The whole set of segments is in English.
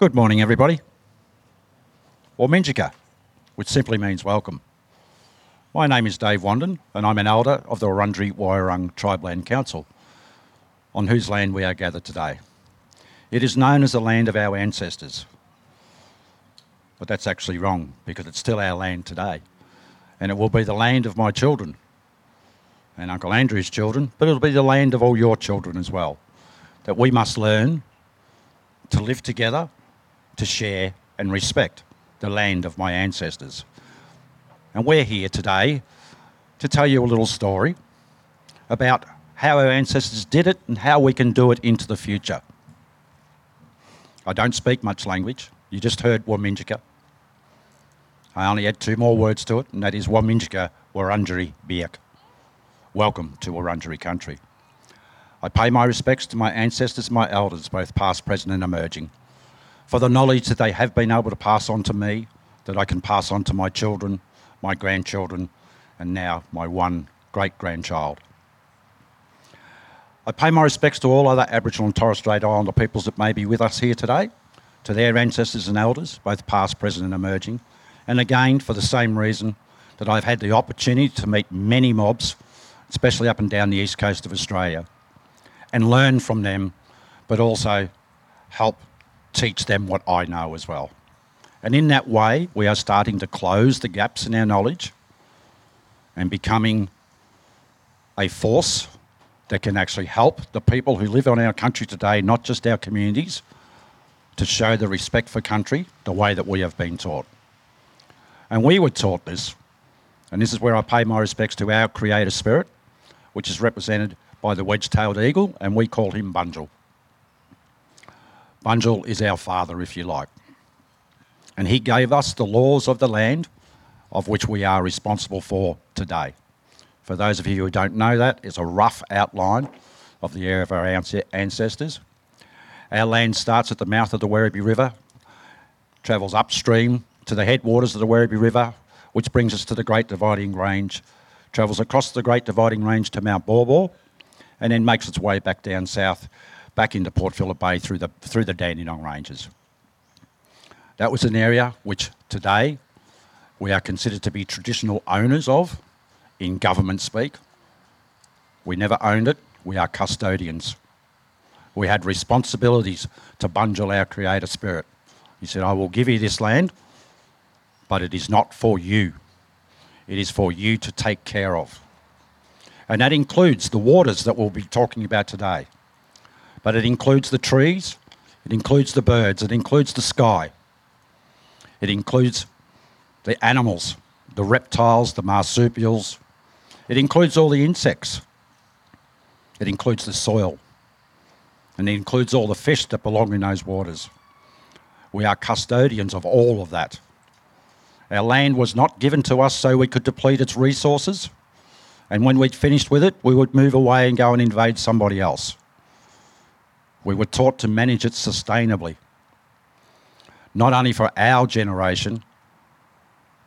Good morning, everybody. Wominjeka, which simply means welcome. My name is Dave Wandin, and I'm an elder of the Wurundjeri Woiwurrung Tribeland Council, on whose land we are gathered today. It is known as the land of our ancestors, but that's actually wrong because it's still our land today, and it will be the land of my children and Uncle Andrew's children, but it'll be the land of all your children as well. That we must learn to live together to share and respect the land of my ancestors. And we're here today to tell you a little story about how our ancestors did it and how we can do it into the future. I don't speak much language. You just heard Wominjeka. I only add two more words to it, and that is Wominjeka Wurundjeri Biik. Welcome to Wurundjeri country. I pay my respects to my ancestors, my elders, both past, present, and emerging for the knowledge that they have been able to pass on to me, that I can pass on to my children, my grandchildren, and now my one great grandchild. I pay my respects to all other Aboriginal and Torres Strait Islander peoples that may be with us here today, to their ancestors and elders, both past, present, and emerging, and again for the same reason that I've had the opportunity to meet many mobs, especially up and down the east coast of Australia, and learn from them, but also help teach them what I know as well. And in that way, we are starting to close the gaps in our knowledge and becoming a force that can actually help the people who live on our country today, not just our communities, to show the respect for country the way that we have been taught. And we were taught this, and this is where I pay my respects to our creator spirit, which is represented by the wedge tailed eagle, and we call him Bunjil. Bunjil is our father, if you like. And he gave us the laws of the land of which we are responsible for today. For those of you who don't know that, it's a rough outline of the area of our ancestors. Our land starts at the mouth of the Werribee River, travels upstream to the headwaters of the Werribee River, which brings us to the Great Dividing Range, travels across the Great Dividing Range to Mount Baw and then makes its way back down south back into Port Phillip Bay through the, through the Dandenong Ranges. That was an area which today we are considered to be traditional owners of in government speak. We never owned it, we are custodians. We had responsibilities to Bunjil our creator spirit. He said, I will give you this land, but it is not for you. It is for you to take care of. And that includes the waters that we'll be talking about today but it includes the trees, it includes the birds, it includes the sky, it includes the animals, the reptiles, the marsupials, it includes all the insects, it includes the soil, and it includes all the fish that belong in those waters. We are custodians of all of that. Our land was not given to us so we could deplete its resources. And when we'd finished with it, we would move away and go and invade somebody else. We were taught to manage it sustainably, not only for our generation,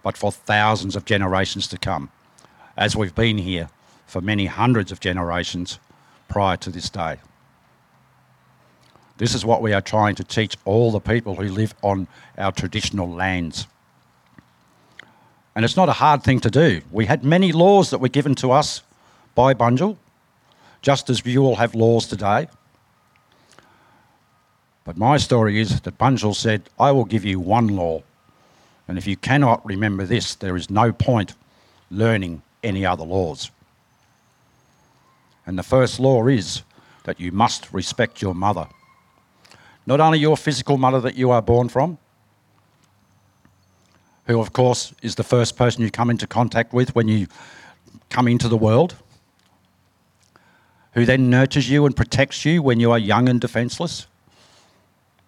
but for thousands of generations to come, as we've been here for many hundreds of generations prior to this day. This is what we are trying to teach all the people who live on our traditional lands. And it's not a hard thing to do. We had many laws that were given to us by Bunjil, just as you all have laws today. But my story is that Bunjil said, I will give you one law. And if you cannot remember this, there is no point learning any other laws. And the first law is that you must respect your mother. Not only your physical mother that you are born from, who, of course, is the first person you come into contact with when you come into the world, who then nurtures you and protects you when you are young and defenseless.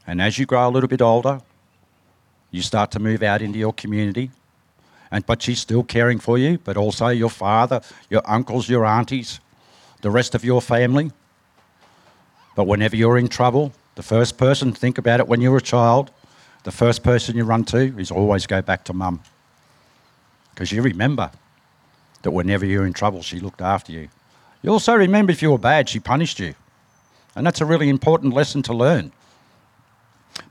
And as you grow a little bit older, you start to move out into your community. And, but she's still caring for you, but also your father, your uncles, your aunties, the rest of your family. But whenever you're in trouble, the first person, think about it when you're a child, the first person you run to is always go back to mum. Because you remember that whenever you're in trouble, she looked after you. You also remember if you were bad, she punished you. And that's a really important lesson to learn.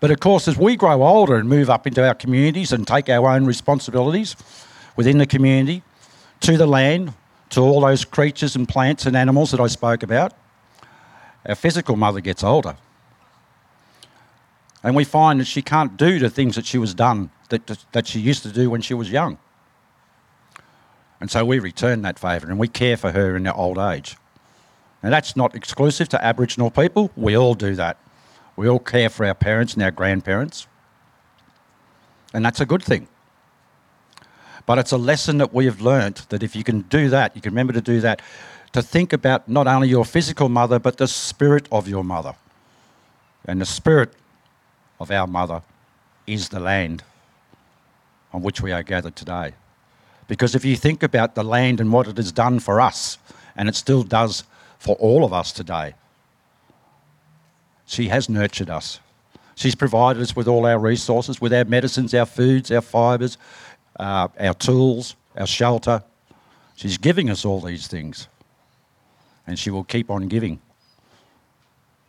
But of course, as we grow older and move up into our communities and take our own responsibilities within the community, to the land, to all those creatures and plants and animals that I spoke about, our physical mother gets older. And we find that she can't do the things that she was done, that, that she used to do when she was young. And so we return that favour and we care for her in her old age. Now, that's not exclusive to Aboriginal people. We all do that. We all care for our parents and our grandparents. And that's a good thing. But it's a lesson that we have learnt that if you can do that, you can remember to do that, to think about not only your physical mother, but the spirit of your mother. And the spirit of our mother is the land on which we are gathered today. Because if you think about the land and what it has done for us, and it still does for all of us today, she has nurtured us. She's provided us with all our resources, with our medicines, our foods, our fibres, uh, our tools, our shelter. She's giving us all these things, and she will keep on giving.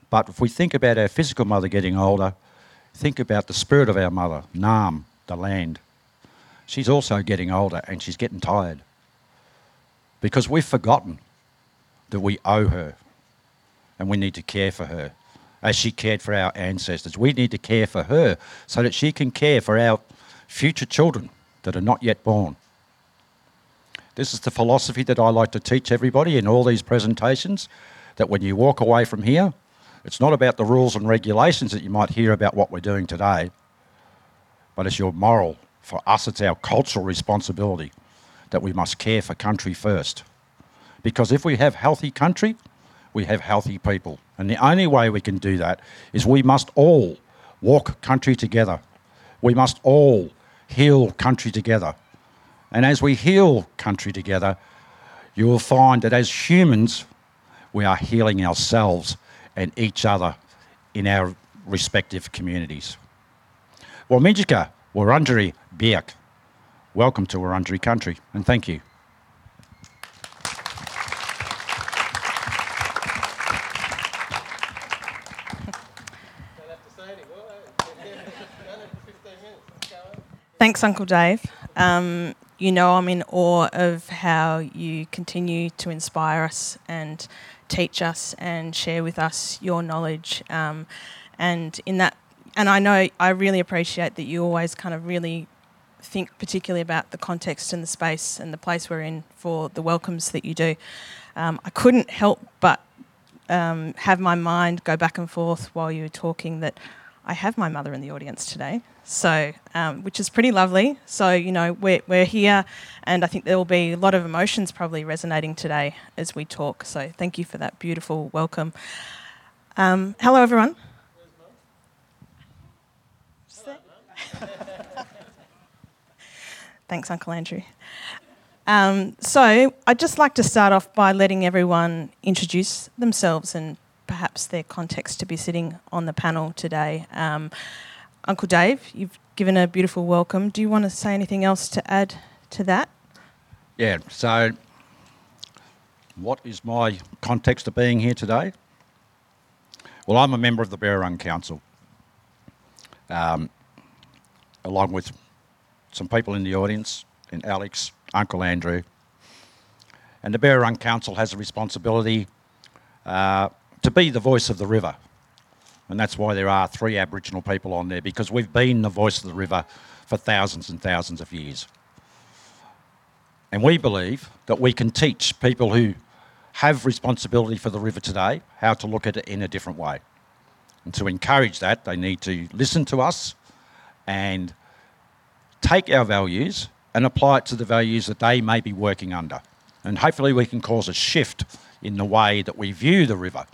But if we think about our physical mother getting older, think about the spirit of our mother, Nam, the land. She's also getting older and she's getting tired because we've forgotten that we owe her and we need to care for her as she cared for our ancestors. We need to care for her so that she can care for our future children that are not yet born. This is the philosophy that I like to teach everybody in all these presentations that when you walk away from here, it's not about the rules and regulations that you might hear about what we're doing today, but it's your moral. For us, it's our cultural responsibility that we must care for country first. Because if we have healthy country, we have healthy people. And the only way we can do that is we must all walk country together. We must all heal country together. And as we heal country together, you will find that as humans, we are healing ourselves and each other in our respective communities. Wominjeka, Wurundjeri, Biik. Welcome to Wurundjeri country, and thank you. Thanks, Uncle Dave. Um, you know, I'm in awe of how you continue to inspire us and teach us and share with us your knowledge. Um, and in that, and I know I really appreciate that you always kind of really think particularly about the context and the space and the place we're in for the welcomes that you do. Um, I couldn't help but um, have my mind go back and forth while you were talking that I have my mother in the audience today so um, which is pretty lovely. So you know we're we're here, and I think there will be a lot of emotions probably resonating today as we talk. So thank you for that beautiful welcome. Um, hello, everyone. Thanks, Uncle Andrew. Um, so I'd just like to start off by letting everyone introduce themselves and perhaps their context to be sitting on the panel today. Um, Uncle Dave, you've given a beautiful welcome. Do you want to say anything else to add to that? Yeah, so what is my context of being here today? Well, I'm a member of the Birrarung Council, um, along with some people in the audience, and Alex, Uncle Andrew. And the Birrarung Council has a responsibility uh, to be the voice of the river. And that's why there are three Aboriginal people on there, because we've been the voice of the river for thousands and thousands of years. And we believe that we can teach people who have responsibility for the river today how to look at it in a different way. And to encourage that, they need to listen to us and take our values and apply it to the values that they may be working under. And hopefully, we can cause a shift in the way that we view the river.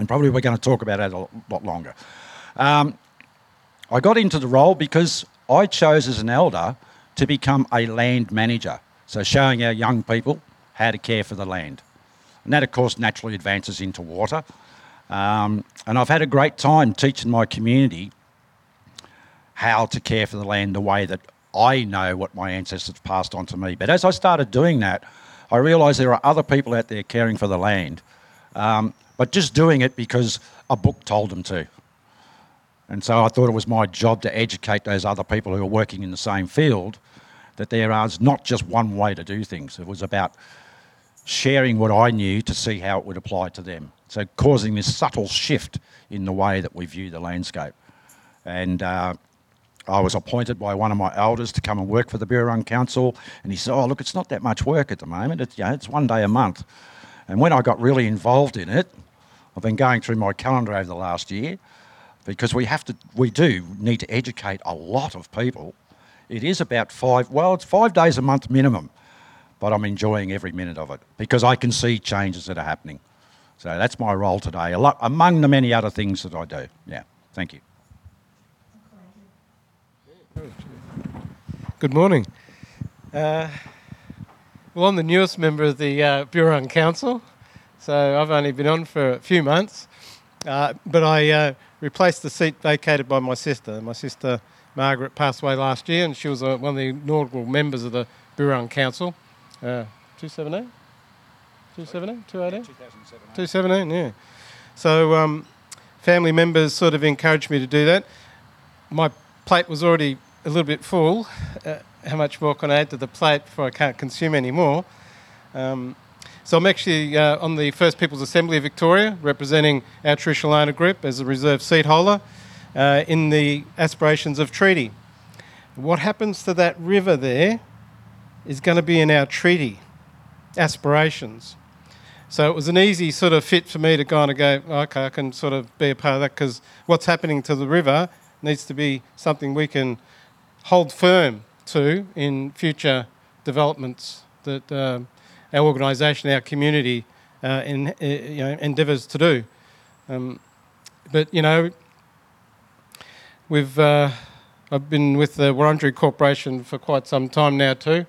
And probably we're going to talk about that a lot longer. Um, I got into the role because I chose as an elder to become a land manager. So, showing our young people how to care for the land. And that, of course, naturally advances into water. Um, and I've had a great time teaching my community how to care for the land the way that I know what my ancestors passed on to me. But as I started doing that, I realised there are other people out there caring for the land, um, but just doing it because a book told them to. And so I thought it was my job to educate those other people who are working in the same field that there is not just one way to do things. It was about sharing what I knew to see how it would apply to them. So causing this subtle shift in the way that we view the landscape. And uh, I was appointed by one of my elders to come and work for the Birrarung Council, and he said, "Oh, look, it's not that much work at the moment. It's, you know, it's one day a month." And when I got really involved in it, I've been going through my calendar over the last year because we have to, we do need to educate a lot of people. It is about five, well, it's five days a month minimum, but I'm enjoying every minute of it because I can see changes that are happening. So that's my role today, lot, among the many other things that I do. Yeah, thank you. Good morning. Uh, well, I'm the newest member of the uh, Birrarung Council, so I've only been on for a few months. Uh, but I uh, replaced the seat vacated by my sister. My sister Margaret passed away last year, and she was uh, one of the inaugural members of the Birrarung Council. Uh, 217? 217? 218? 217, yeah. So um, family members sort of encouraged me to do that. My plate was already a little bit full. Uh, how much more can I add to the plate before I can't consume any more? Um, so I'm actually uh, on the First Peoples Assembly of Victoria, representing our traditional owner group as a reserve seat holder uh, in the aspirations of treaty. What happens to that river there is going to be in our treaty aspirations. So it was an easy sort of fit for me to kind of go, okay, I can sort of be a part of that because what's happening to the river needs to be something we can hold firm to in future developments that uh, our organisation, our community, uh, in, uh, you know, endeavours to do. Um, but you know, we've uh, I've been with the Wurundjeri Corporation for quite some time now too.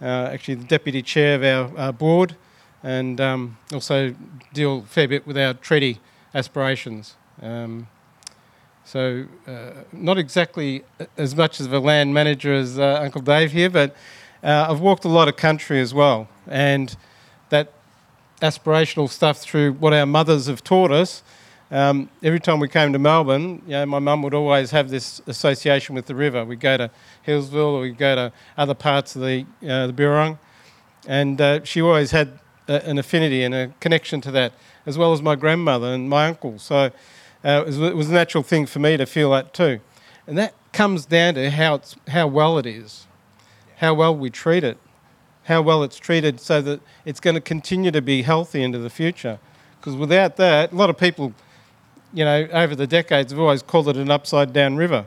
Uh, actually, the deputy chair of our, our board, and um, also deal a fair bit with our treaty aspirations. Um, so, uh, not exactly as much of a land manager as uh, Uncle Dave here, but uh, I've walked a lot of country as well. And that aspirational stuff through what our mothers have taught us. Um, every time we came to Melbourne, you know, my mum would always have this association with the river. We'd go to Healesville or we'd go to other parts of the, uh, the Birrarung. And uh, she always had a, an affinity and a connection to that, as well as my grandmother and my uncle. So uh, it, was, it, was, a natural thing for me to feel that too. And that comes down to how, how well it is, how well we treat it, how well it's treated so that it's going to continue to be healthy into the future. Because without that, a lot of people, you know, over the decades have always called it an upside down river.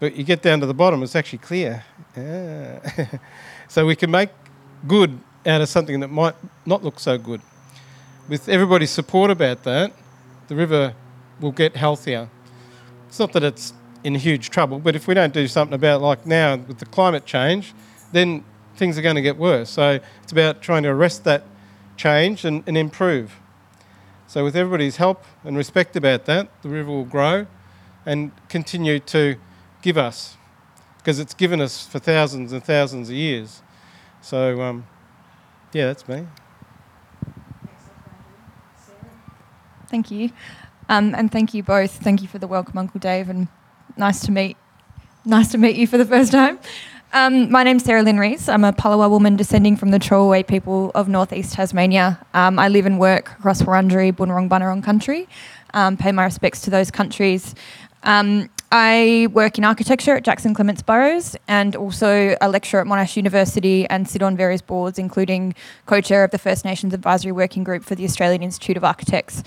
But you get down to the bottom, it's actually clear. Yeah. so we can make good out of something that might not look so good. With everybody's support about that, the river will get healthier. It's not that it's in huge trouble, but if we don't do something about it, like now with the climate change, then things are going to get worse. So it's about trying to arrest that change and, and improve. So with everybody's help and respect about that, the river will grow and continue to give us, because it's given us for thousands and thousands of years. So um, yeah, that's me. Thank you. Um, and thank you both. Thank you for the welcome, Uncle Dave, and nice to meet, nice to meet you for the first time. Um, my name's Sarah Lynn Rees. I'm a Palawa woman descending from the Trawlwoolway people of northeast Tasmania. Um, I live and work across Wurundjeri, Boonwurrung, Bunurong country. Um, pay my respects to those countries. Um, I work in architecture at Jackson Clements Burrows and also a lecturer at Monash University and sit on various boards, including co chair of the First Nations Advisory Working Group for the Australian Institute of Architects.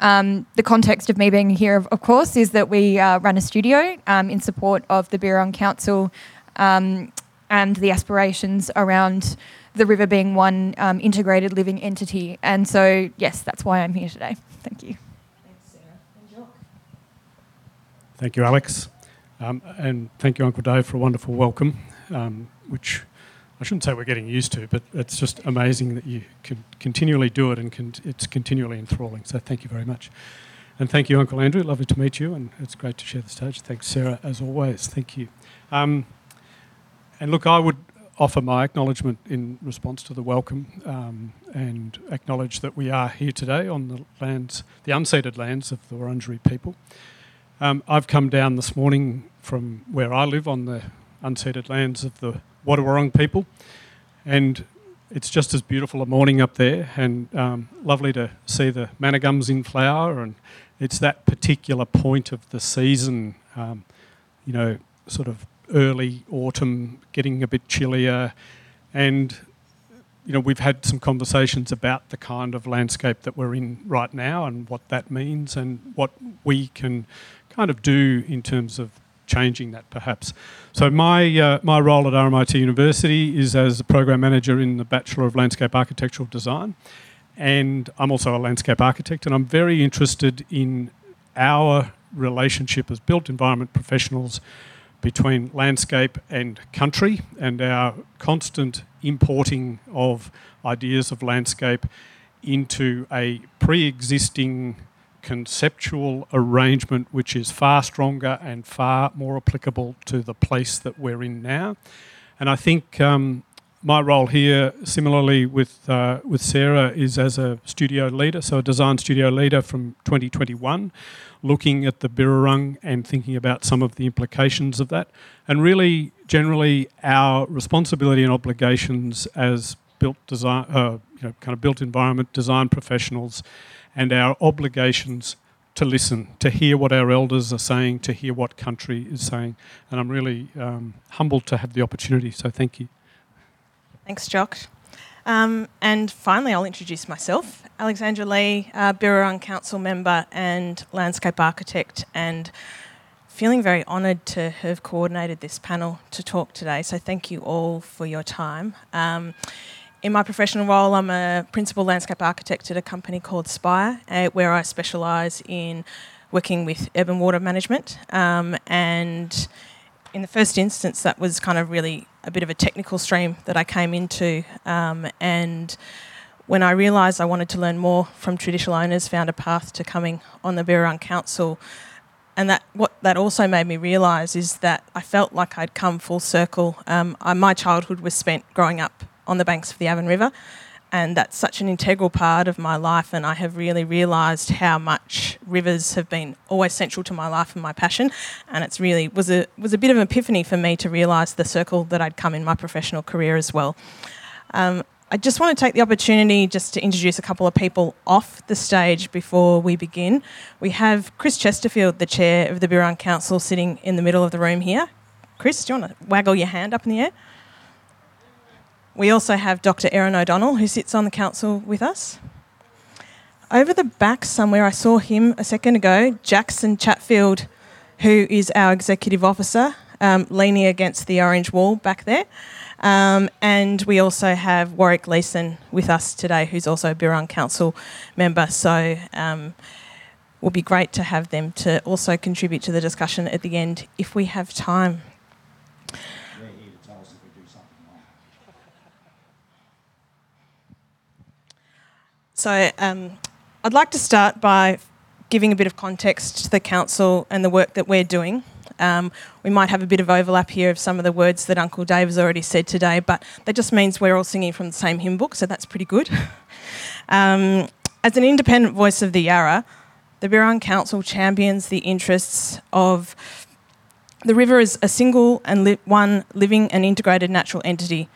Um, the context of me being here, of, course, is that we uh, run a studio um, in support of the Birrarung Council. Um, and the aspirations around the river being one um, integrated living entity. And so, yes, that's why I'm here today. Thank you. Thanks, Sarah. And Jock. Thank you, Alex. Um, and thank you, Uncle Dave, for a wonderful welcome, um, which I shouldn't say we're getting used to, but it's just amazing that you can continually do it and con- it's continually enthralling. So thank you very much. And thank you, Uncle Andrew. Lovely to meet you, and it's great to share the stage. Thanks, Sarah, as always. Thank you. Um, and look, I would offer my acknowledgement in response to the welcome um, and acknowledge that we are here today on the lands, the unceded lands of the Wurundjeri people. Um, I've come down this morning from where I live on the unceded lands of the Wadawurrung people, and it's just as beautiful a morning up there, and um, lovely to see the manna gums in flower, and it's that particular point of the season, um, you know, sort of early autumn, getting a bit chillier, and you know, we've had some conversations about the kind of landscape that we're in right now and what that means and what we can kind of do in terms of changing that perhaps. So my uh, my role at RMIT University is as a program manager in the Bachelor of Landscape Architectural Design, and I'm also a landscape architect, and I'm very interested in our relationship as built environment professionals between landscape and country, and our constant importing of ideas of landscape into a pre-existing conceptual arrangement which is far stronger and far more applicable to the place that we're in now. And I think um, my role here, similarly with uh, with Sarah, is as a studio leader, so a design studio leader from 2021, looking at the Birrarung and thinking about some of the implications of that, and really generally our responsibility and obligations as built design, uh, you know, kind of built environment design professionals and our obligations to listen, to hear what our elders are saying, to hear what country is saying. And I'm really um, humbled to have the opportunity, so thank you. Thanks, Jock. Um, and finally, I'll introduce myself. Alexandra Lee, uh, Birrarung Council member and landscape architect, and feeling very honoured to have coordinated this panel to talk today. So, thank you all for your time. Um, in my professional role, I'm a principal landscape architect at a company called Spiire, uh, where I specialise in working with urban water management. Um, and in the first instance, that was kind of really a bit of a technical stream that I came into. Um, and when I realised I wanted to learn more from traditional owners, found a path to coming on the Birrarung Council. And that what that also made me realise is that I felt like I'd come full circle. Um, I, my childhood was spent growing up on the banks of the Avon River. And that's such an integral part of my life, and I have really realised how much rivers have been always central to my life and my passion. And it's really was a was a bit of an epiphany for me to realise the circle that I'd come in my professional career as well. Um, I just want to take the opportunity just to introduce a couple of people off the stage before we begin. We have Chris Chesterfield, the chair of the Birrarung Council, sitting in the middle of the room here. Chris, do you want to waggle your hand up in the air? We also have Dr. Erin O'Donnell, who sits on the council with us. Over the back somewhere, I saw him a second ago, Jackson Chatfield, who is our executive officer, um, leaning against the orange wall back there. Um, and we also have Warwick Leeson with us today, who's also a Birrarung Council member. So um, will be great to have them to also contribute to the discussion at the end if we have time. So um, I'd like to start by giving a bit of context to the council and the work that we're doing. Um, we might have a bit of overlap here of some of the words that Uncle Dave has already said today, but that just means we're all singing from the same hymn book, so that's pretty good. um, as an independent voice of the Yarra, the Birrarung Council champions the interests of the river as a single and li- one living and integrated natural entity,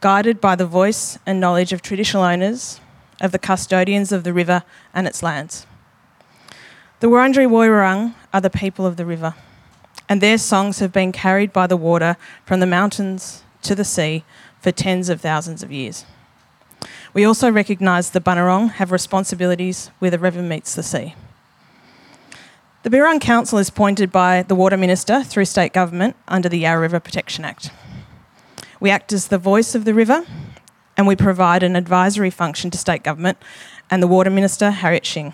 guided by the voice and knowledge of traditional owners, of the custodians of the river and its lands. The Wurundjeri Woiwurrung are the people of the river, and their songs have been carried by the water from the mountains to the sea for tens of thousands of years. We also recognise the Bunurong have responsibilities where the river meets the sea. The Birrarung Council is appointed by the Water Minister through state government under the Yarra River Protection Act. We act as the voice of the river and we provide an advisory function to state government and the Water Minister, Harriet Shing.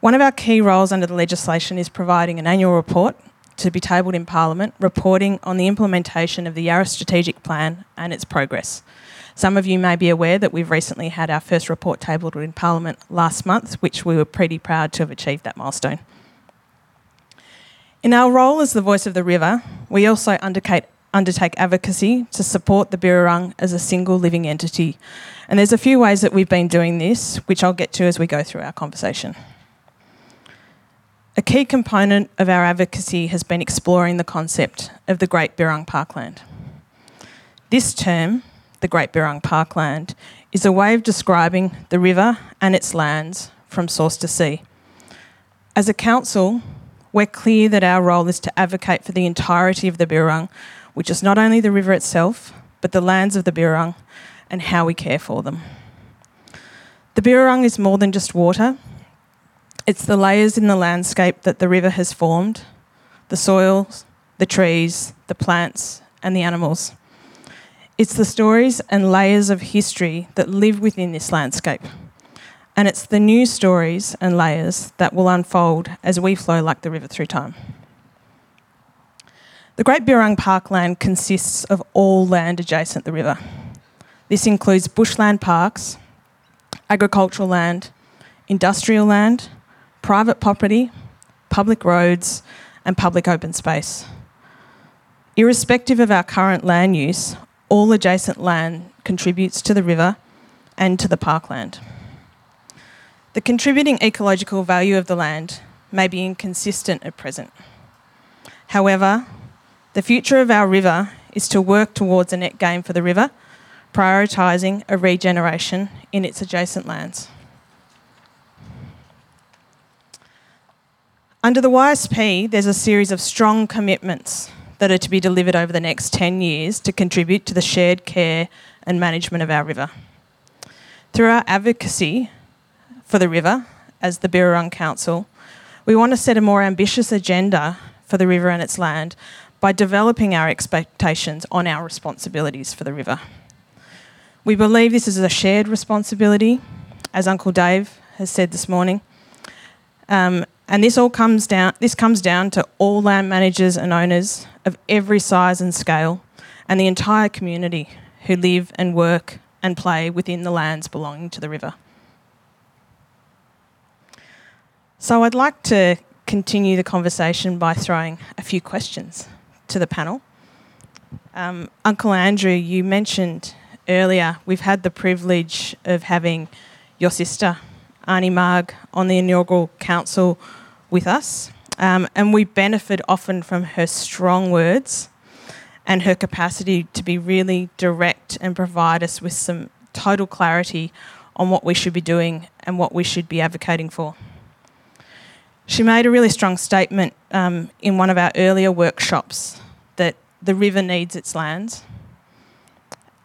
One of our key roles under the legislation is providing an annual report to be tabled in Parliament, reporting on the implementation of the Yarra Strategic Plan and its progress. Some of you may be aware that we've recently had our first report tabled in Parliament last month, which we were pretty proud to have achieved that milestone. In our role as the voice of the river, we also undertake, undertake advocacy to support the Birrarung as a single living entity. And there's a few ways that we've been doing this, which I'll get to as we go through our conversation. A key component of our advocacy has been exploring the concept of the Great Birrarung Parkland. This term, the Great Birrarung Parkland, is a way of describing the river and its lands from source to sea. As a council, we're clear that our role is to advocate for the entirety of the Birrarung, which is not only the river itself, but the lands of the Birrarung and how we care for them. The Birrarung is more than just water. It's the layers in the landscape that the river has formed, the soils, the trees, the plants, and the animals. It's the stories and layers of history that live within this landscape. And it's the new stories and layers that will unfold as we flow like the river through time. The Great Birrarung Parkland consists of all land adjacent the river. This includes bushland parks, agricultural land, industrial land, private property, public roads, and public open space. Irrespective of our current land use, all adjacent land contributes to the river and to the parkland. The contributing ecological value of the land may be inconsistent at present. However, the future of our river is to work towards a net gain for the river, prioritising a regeneration in its adjacent lands. Under the YSP, there's a series of strong commitments that are to be delivered over the next 10 years to contribute to the shared care and management of our river. Through our advocacy for the river as the Birrarung Council, we want to set a more ambitious agenda for the river and its land by developing our expectations on our responsibilities for the river. We believe this is a shared responsibility, as Uncle Dave has said this morning. Um, and this all comes down this comes down to all land managers and owners of every size and scale and the entire community who live and work and play within the lands belonging to the river. So I'd like to continue the conversation by throwing a few questions to the panel. Um, Uncle Andrew, you mentioned earlier we've had the privilege of having your sister, Auntie Marg, on the inaugural council with us. Um, and we benefit often from her strong words and her capacity to be really direct and provide us with some total clarity on what we should be doing and what we should be advocating for. She made a really strong statement um, in one of our earlier workshops that the river needs its lands.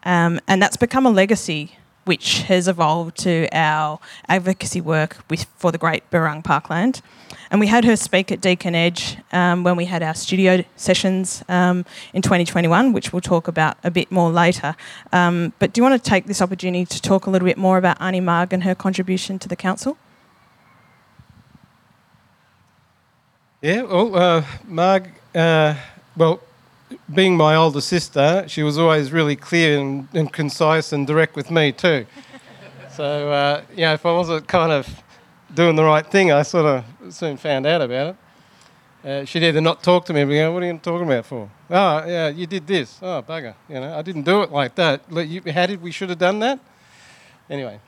Um, and that's become a legacy which has evolved to our advocacy work with, for the Great Birrarung Parkland. And we had her speak at Deakin Edge um, when we had our studio sessions um, in 2021, which we'll talk about a bit more later. Um, but do you want to take this opportunity to talk a little bit more about Auntie Marg and her contribution to the council? Yeah, well, uh, Marg, uh, well, being my older sister, she was always really clear and, and concise and direct with me too. so, uh, you know, if I wasn't kind of doing the right thing, I sort of soon found out about it. Uh, she'd either not talk to me and go, What are you talking about for? Oh, yeah, you did this. Oh, bugger. You know, I didn't do it like that. How did we should have done that? Anyway,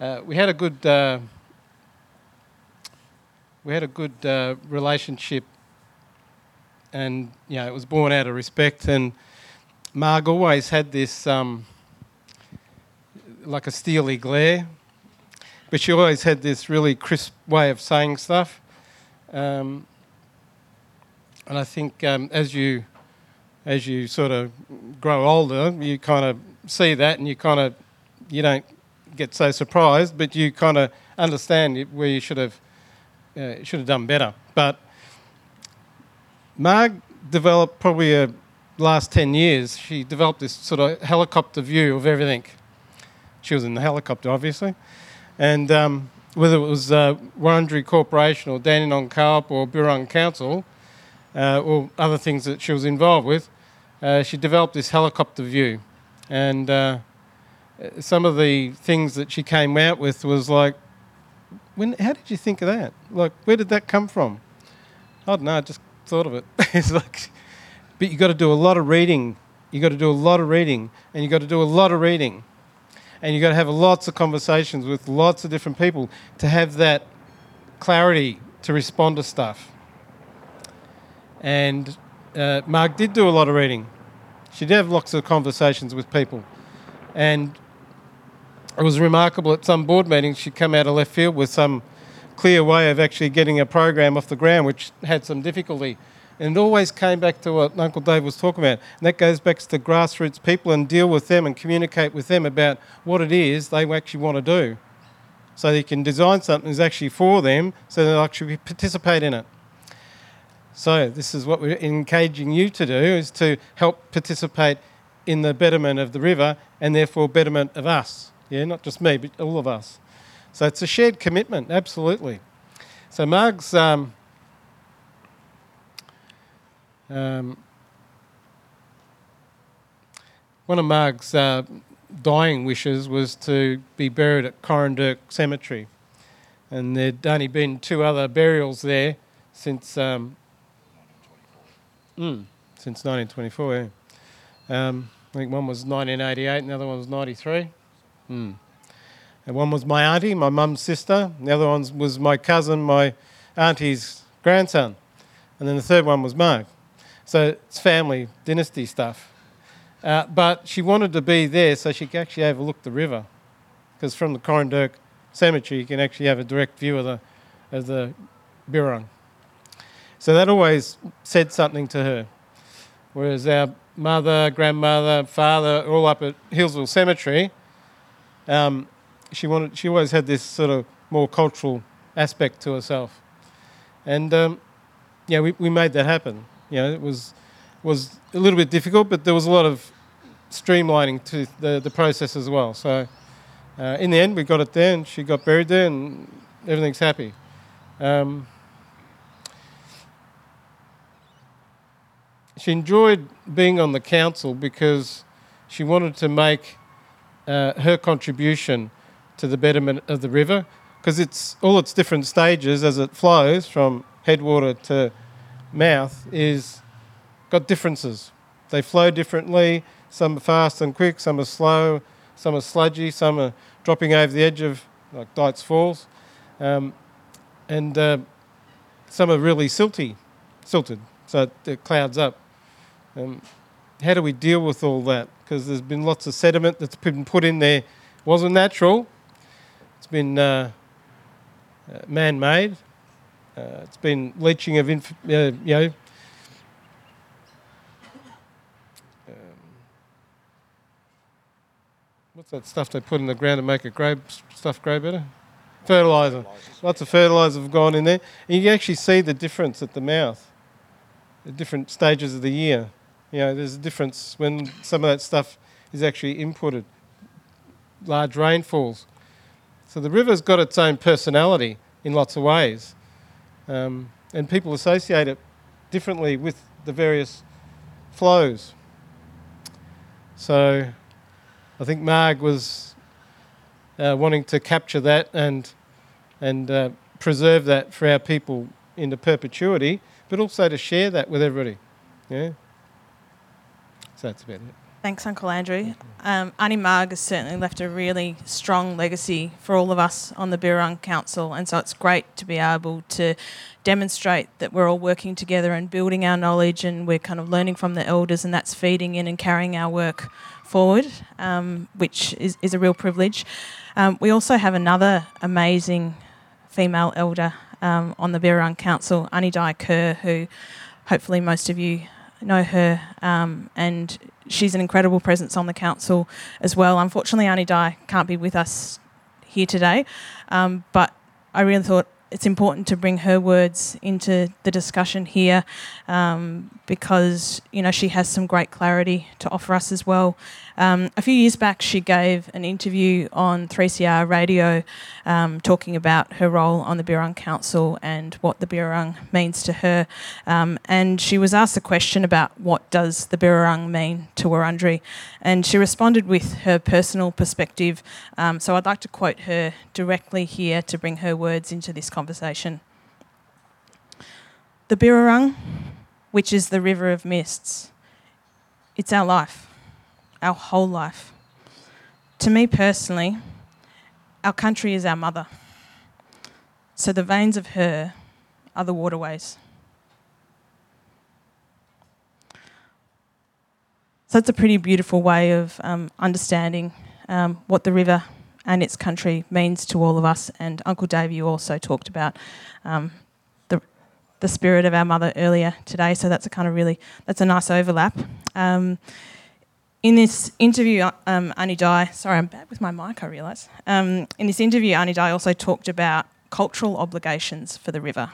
uh, we had a good. We had a good uh, relationship, and you know, it was born out of respect. And Marg always had this um, like a steely glare but she always had this really crisp way of saying stuff. Um, and I think um, as you as you sort of grow older, you kind of see that, and you kind of you don't get so surprised, but you kind of understand where you should have uh, should have done better. But Marg developed probably a last 10 years, she developed this sort of helicopter view of everything. She was in the helicopter, obviously. And um, whether it was uh, Wurundjeri Corporation or Dandenong Co-op or Birrarung Council uh, or other things that she was involved with, uh, she developed this helicopter view. And uh, some of the things that she came out with was like, when, how did you think of that? Like, where did that come from? I don't know, I just thought of it. it's like, but you got to do a lot of reading. You got to do a lot of reading, and you got to do a lot of reading, and you got to have lots of conversations with lots of different people to have that clarity to respond to stuff. And uh, Marg did do a lot of reading. She did have lots of conversations with people, and it was remarkable at some board meetings she'd come out of left field with some clear way of actually getting a program off the ground, which had some difficulty. And it always came back to what Uncle Dave was talking about. And that goes back to grassroots people and deal with them and communicate with them about what it is they actually want to do. So you can design something that's actually for them so they'll actually participate in it. So this is what we're engaging you to do is to help participate in the betterment of the river and therefore betterment of us. Yeah, not just me, but all of us. So it's a shared commitment, absolutely. So Marg's um, um, one of Marg's uh, dying wishes was to be buried at Coranderrk Cemetery, and there'd only been two other burials there since um, mm, since 1924. Yeah. Um, I think one was 1988, and the other one was 93. Mm. And one was my auntie, my mum's sister. The other one was my cousin, my auntie's grandson. And then the third one was Marg. So it's family, dynasty stuff. Uh, but she wanted to be there so she could actually overlook the river. Because from the Coranderrk Cemetery, you can actually have a direct view of the, of the Birrarung. So that always said something to her. Whereas our mother, grandmother, father, all up at Healesville Cemetery, um, she wanted. She always had this sort of more cultural aspect to herself, and um, yeah, we, we made that happen. You know, it was was a little bit difficult, but there was a lot of streamlining to the the process as well. So uh, in the end, we got it there, and she got buried there, and everything's happy. Um, she enjoyed being on the council because she wanted to make uh, her contribution to the betterment of the river because it's all its different stages as it flows from headwater to mouth is got differences. They flow differently. Some are fast and quick. Some are slow. Some are sludgy. Some are dropping over the edge of like Dights Falls, um, and uh, some are really silty, silted. So it, it clouds up. Um, how do we deal with all that? Because there's been lots of sediment that's been put in there, It wasn't natural. It's been uh, uh, man-made. Uh, it's been leaching of, inf- uh, you know, um, what's that stuff they put in the ground to make it grow, stuff grow better? Fertilizer. Lots of fertilizer have gone in there. And you can actually see the difference at the mouth, the different stages of the year. You know, there's a difference when some of that stuff is actually inputted. Large rainfalls. So the river's got its own personality in lots of ways. Um, and people associate it differently with the various flows. So I think Marg was uh, wanting to capture that and, and uh, preserve that for our people into perpetuity, but also to share that with everybody. Yeah. So that's about it. Thanks, Uncle Andrew. Um, Auntie Marg has certainly left a really strong legacy for all of us on the Birrarung Council, and so it's great to be able to demonstrate that we're all working together and building our knowledge, and we're kind of learning from the elders, and that's feeding in and carrying our work forward, um, which is, is a real privilege. Um, we also have another amazing female elder um, on the Birrarung Council, Auntie Di Kerr, who hopefully most of you know her, um, and she's an incredible presence on the council as well. Unfortunately, Auntie Di can't be with us here today, um, but I really thought it's important to bring her words into the discussion here um, because you know she has some great clarity to offer us as well. Um, a few years back, she gave an interview on 3CR radio um, talking about her role on the Birrarung Council and what the Birrarung means to her. Um, and she was asked a question about what does the Birrarung mean to Wurundjeri, and she responded with her personal perspective. Um, so I'd like to quote her directly here to bring her words into this conversation. The Birrarung, which is the river of mists, it's our life our whole life. To me personally, our country is our mother. So the veins of her are the waterways. So it's a pretty beautiful way of um, understanding um, what the river and its country means to all of us. And Uncle Dave, you also talked about um, the the spirit of our mother earlier today. So that's a kind of really that's a nice overlap. Um, in this interview, uh, um, Auntie Di, sorry, I'm bad with my mic, I realise. Um, in this interview, Auntie Di also talked about cultural obligations for the river.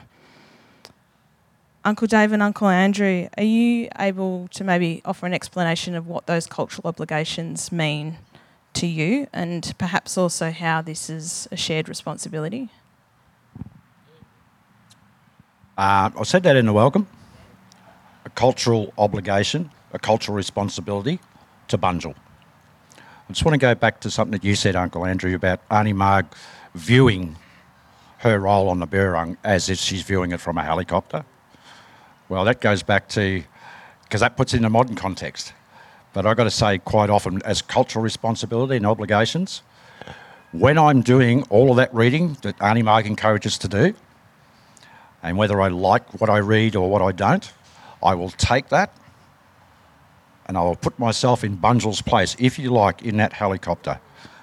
Uncle Dave and Uncle Andrew, are you able to maybe offer an explanation of what those cultural obligations mean to you and perhaps also how this is a shared responsibility? Uh, I said that in the welcome. A cultural obligation, a cultural responsibility to Bunjil. I just want to go back to something that you said, Uncle Andrew, about Auntie Marg viewing her role on the Birrarung as if she's viewing it from a helicopter. Well, that goes back to, because that puts it in a modern context. But I've got to say, quite often, as cultural responsibility and obligations, when I'm doing all of that reading that Auntie Marg encourages to do, and whether I like what I read or what I don't, I will take that and I will put myself in Bunjil's place, if you like, in that helicopter,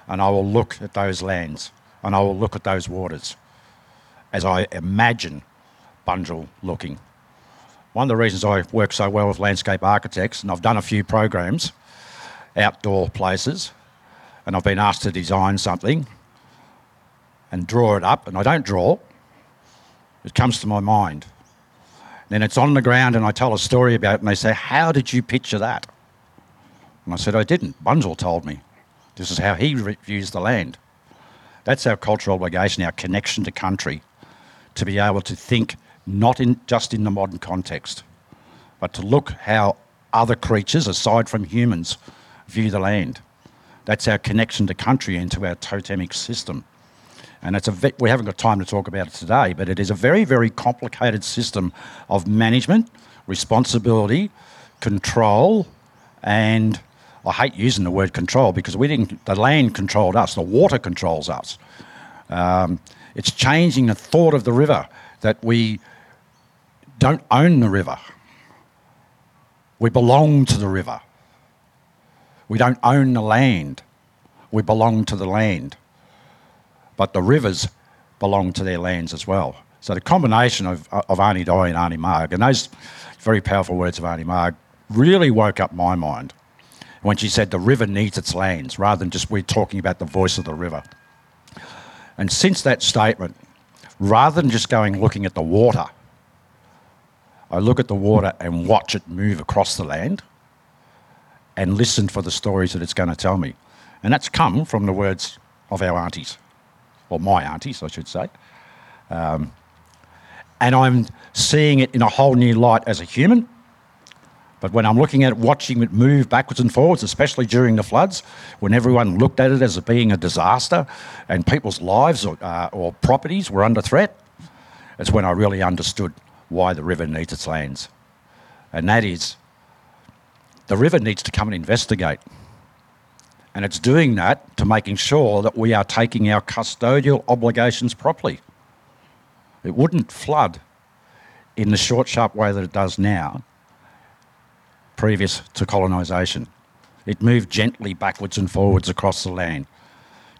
and I will look at those lands and I will look at those waters as I imagine Bunjil looking. One of the reasons I work so well with landscape architects, and I've done a few programs, outdoor places, and I've been asked to design something and draw it up, and I don't draw, it comes to my mind. Then it's on the ground, and I tell a story about it, and they say, How did you picture that? And I said, I didn't. Bunjil told me. This is how he views the land. That's our cultural obligation, our connection to country, to be able to think not in, just in the modern context, but to look how other creatures, aside from humans, view the land. That's our connection to country and to our totemic system. And it's a ve- we haven't got time to talk about it today, but it is a very, very complicated system of management, responsibility, control, and I hate using the word control because we didn't. The land controlled us. The water controls us. Um, it's changing the thought of the river that we don't own the river. We belong to the river. We don't own the land. We belong to the land. But the rivers belong to their lands as well. So the combination of, of Auntie Di and Auntie Marg, and those very powerful words of Auntie Marg, really woke up my mind when she said the river needs its lands, rather than just we're talking about the voice of the river. And since that statement, rather than just going looking at the water, I look at the water and watch it move across the land and listen for the stories that it's going to tell me. And that's come from the words of our aunties, or my aunties, I should say. Um, and I'm seeing it in a whole new light as a human but when I'm looking at watching it move backwards and forwards, especially during the floods, when everyone looked at it as being a disaster and people's lives or, uh, or properties were under threat, it's when I really understood why the river needs its lands. And that is the river needs to come and investigate. And it's doing that to making sure that we are taking our custodial obligations properly. It wouldn't flood in the short, sharp way that it does now previous to colonisation. It moved gently backwards and forwards across the land,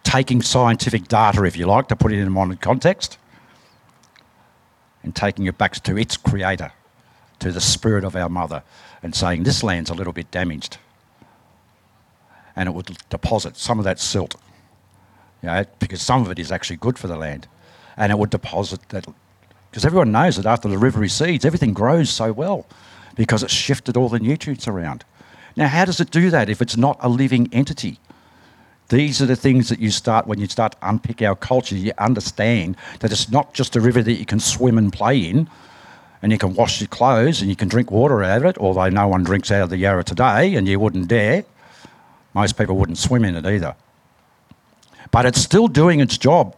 taking scientific data, if you like, to put it in a modern context, and taking it back to its creator, to the spirit of our mother, and saying, This land's a little bit damaged. And it would deposit some of that silt, you know, because some of it is actually good for the land. and it would deposit that. Because everyone knows that after the river recedes, everything grows so well because it shifted all the nutrients around. Now, how does it do that if it's not a living entity? These are the things that you start when you start to unpick our culture. You understand that it's not just a river that you can swim and play in, and you can wash your clothes and you can drink water out of it. Although no one drinks out of the Yarra today, and you wouldn't dare. Most people wouldn't swim in it either. But it's still doing its job.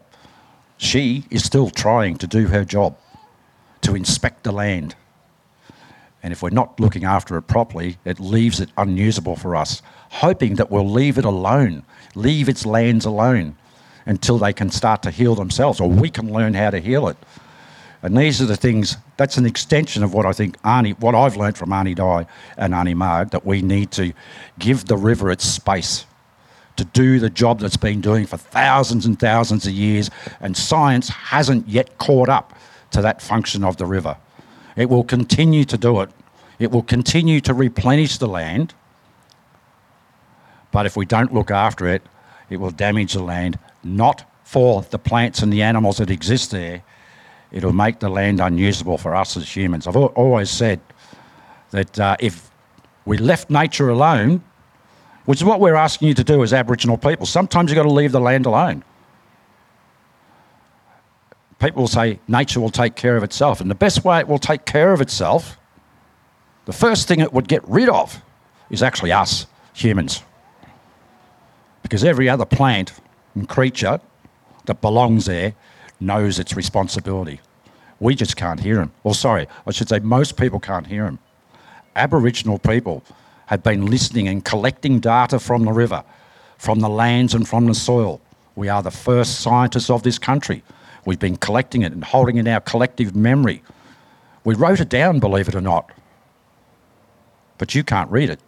She is still trying to do her job to inspect the land. And if we're not looking after it properly, it leaves it unusable for us, hoping that we'll leave it alone, leave its lands alone until they can start to heal themselves or we can learn how to heal it. And these are the things, that's an extension of what I think Auntie, what I've learned from Auntie Di and Auntie Marg, that we need to give the river its space to do the job that's been doing for thousands and thousands of years, and science hasn't yet caught up to that function of the river. It will continue to do it. It will continue to replenish the land. But if we don't look after it, it will damage the land, not for the plants and the animals that exist there. It'll make the land unusable for us as humans. I've always said that uh, if we left nature alone, which is what we're asking you to do as Aboriginal people, sometimes you've got to leave the land alone people will say nature will take care of itself. And the best way it will take care of itself, the first thing it would get rid of is actually us, humans. Because every other plant and creature that belongs there knows its responsibility. We just can't hear them. Well, sorry, I should say most people can't hear them. Aboriginal people have been listening and collecting data from the river, from the lands and from the soil. We are the first scientists of this country. We've been collecting it and holding it in our collective memory. We wrote it down, believe it or not. But you can't read it.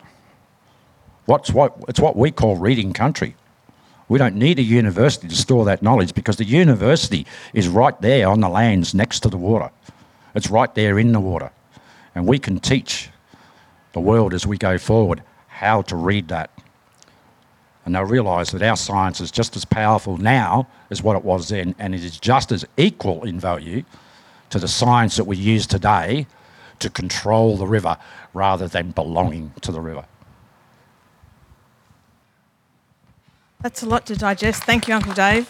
What's what, it's what we call reading country. We don't need a university to store that knowledge because the university is right there on the lands next to the water. It's right there in the water. And we can teach the world as we go forward how to read that and they'll realise that our science is just as powerful now as what it was then, and it is just as equal in value to the science that we use today to control the river rather than belonging to the river. That's a lot to digest. Thank you, Uncle Dave.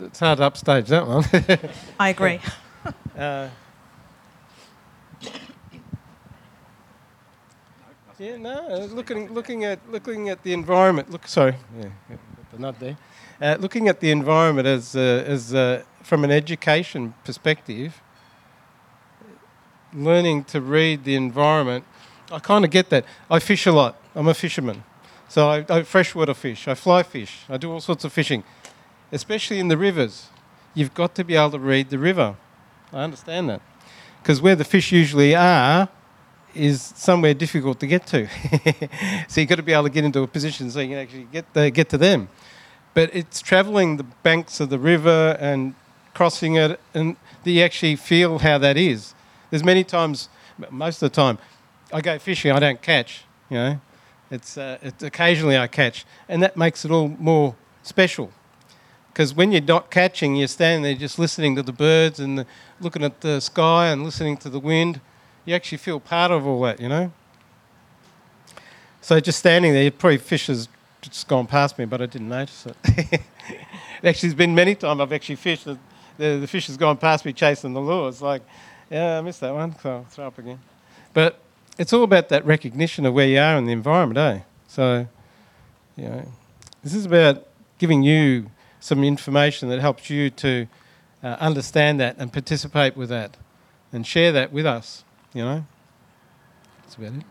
It's hard to upstage that one. I agree. uh, Yeah, no. Looking, looking at, looking at the environment. Look, sorry, yeah, the nut there. Uh, looking at the environment as, uh, as uh, from an education perspective, learning to read the environment. I kind of get that. I fish a lot. I'm a fisherman, so I, I freshwater fish. I fly fish. I do all sorts of fishing, especially in the rivers. You've got to be able to read the river. I understand that, because where the fish usually are is somewhere difficult to get to. so you've got to be able to get into a position so you can actually get, the, get to them. But it's travelling the banks of the river and crossing it, and that you actually feel how that is. There's many times, most of the time, I go fishing, I don't catch, you know. It's, uh, it's occasionally I catch, and that makes it all more special. Because when you're not catching, you're standing there just listening to the birds and the, looking at the sky and listening to the wind you actually feel part of all that, you know? So just standing there, probably fish has just gone past me, but I didn't notice it. actually, there's been many times I've actually fished, the, the, the, fish has gone past me chasing the lure. It's like, yeah, I missed that one, so I'll throw up again. But it's all about that recognition of where you are in the environment, eh? So, you know, this is about giving you some information that helps you to uh, understand that and participate with that and share that with us. You know? That's about it.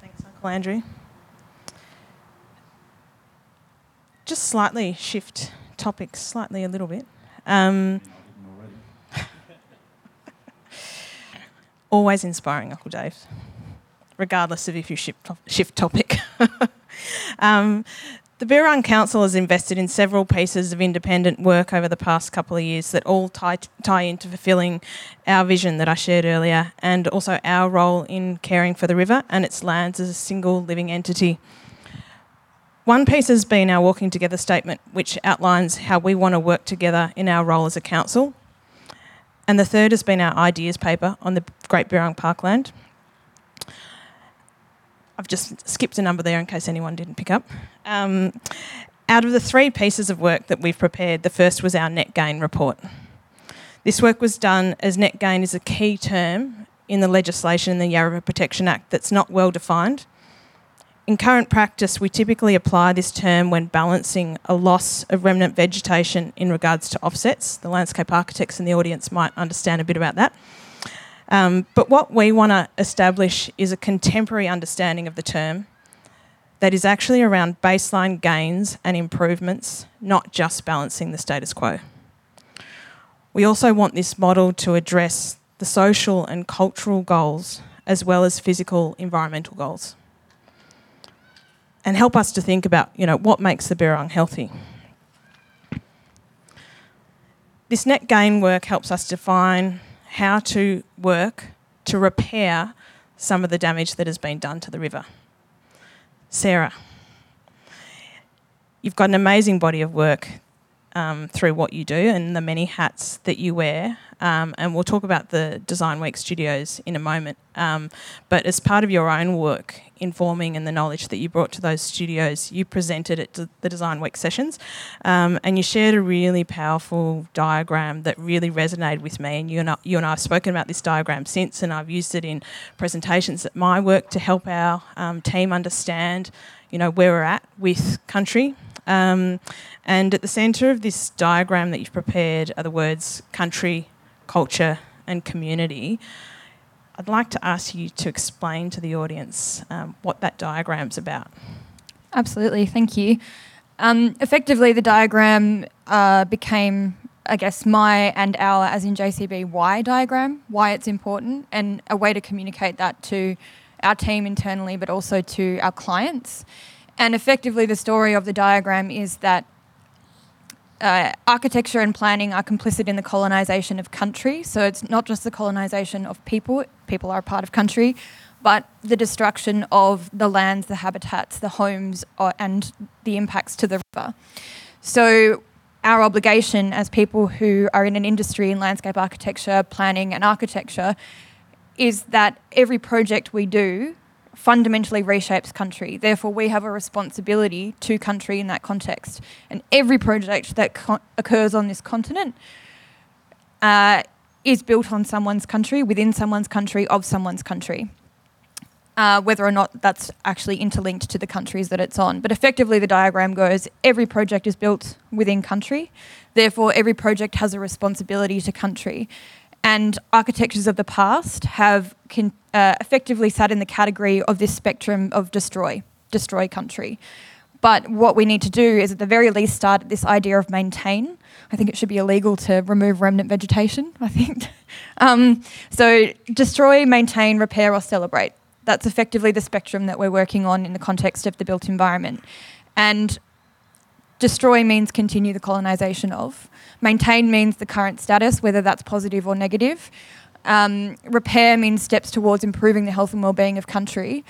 Thanks, Uncle Andrew. Just slightly shift topics, slightly a little bit. Um, always inspiring, Uncle Dave, regardless of if you shift, shift topic. um, the Birrarung Council has invested in several pieces of independent work over the past couple of years that all tie, tie into fulfilling our vision that I shared earlier and also our role in caring for the river and its lands as a single living entity. One piece has been our Walking Together statement, which outlines how we want to work together in our role as a council. And the third has been our ideas paper on the Great Birrarung Parkland. I've just skipped a number there in case anyone didn't pick up. Um, out of the three pieces of work that we've prepared, the first was our net gain report. This work was done as net gain is a key term in the legislation in the Yarra River Protection Act that's not well defined in current practice, we typically apply this term when balancing a loss of remnant vegetation in regards to offsets. The landscape architects in the audience might understand a bit about that. Um, but what we want to establish is a contemporary understanding of the term that is actually around baseline gains and improvements, not just balancing the status quo. We also want this model to address the social and cultural goals as well as physical environmental goals and help us to think about, you know, what makes the Birrarung healthy. This net gain work helps us define how to work to repair some of the damage that has been done to the river. Sarah, you've got an amazing body of work um, through what you do and the many hats that you wear. Um, and we'll talk about the Design Week studios in a moment. Um, but as part of your own work, informing and the knowledge that you brought to those studios, you presented at the Design Week sessions um, and you shared a really powerful diagram that really resonated with me. And you and, I, you and I have spoken about this diagram since, and I've used it in presentations at my work to help our um, team understand you know, where we're at with country. Um, and at the centre of this diagram that you've prepared are the words country, culture, and community. I'd like to ask you to explain to the audience um, what that diagram's about. Absolutely, thank you. Um, effectively, the diagram uh, became, I guess, my and our, as in JCB, why diagram, why it's important, and a way to communicate that to our team internally, but also to our clients. And effectively, the story of the diagram is that uh, architecture and planning are complicit in the colonisation of country. So it's not just the colonisation of people, people are a part of country, but the destruction of the lands, the habitats, the homes, uh, and the impacts to the river. So our obligation as people who are in an industry in landscape architecture, planning, and architecture is that every project we do fundamentally reshapes country. Therefore, we have a responsibility to country in that context. And every project that co- occurs on this continent uh, is built on someone's country, within someone's country, of someone's country. Uh, whether or not that's actually interlinked to the countries that it's on. But effectively, the diagram goes every project is built within country, therefore, every project has a responsibility to country. And architectures of the past have con- uh, effectively sat in the category of this spectrum of destroy, destroy country. But what we need to do is, at the very least, start this idea of maintain. I think it should be illegal to remove remnant vegetation, I think. um, so, destroy, maintain, repair, or celebrate. That's effectively the spectrum that we're working on in the context of the built environment. And destroy means continue the colonisation of. Maintain means the current status, whether that's positive or negative. Um, repair means steps towards improving the health and well-being of country.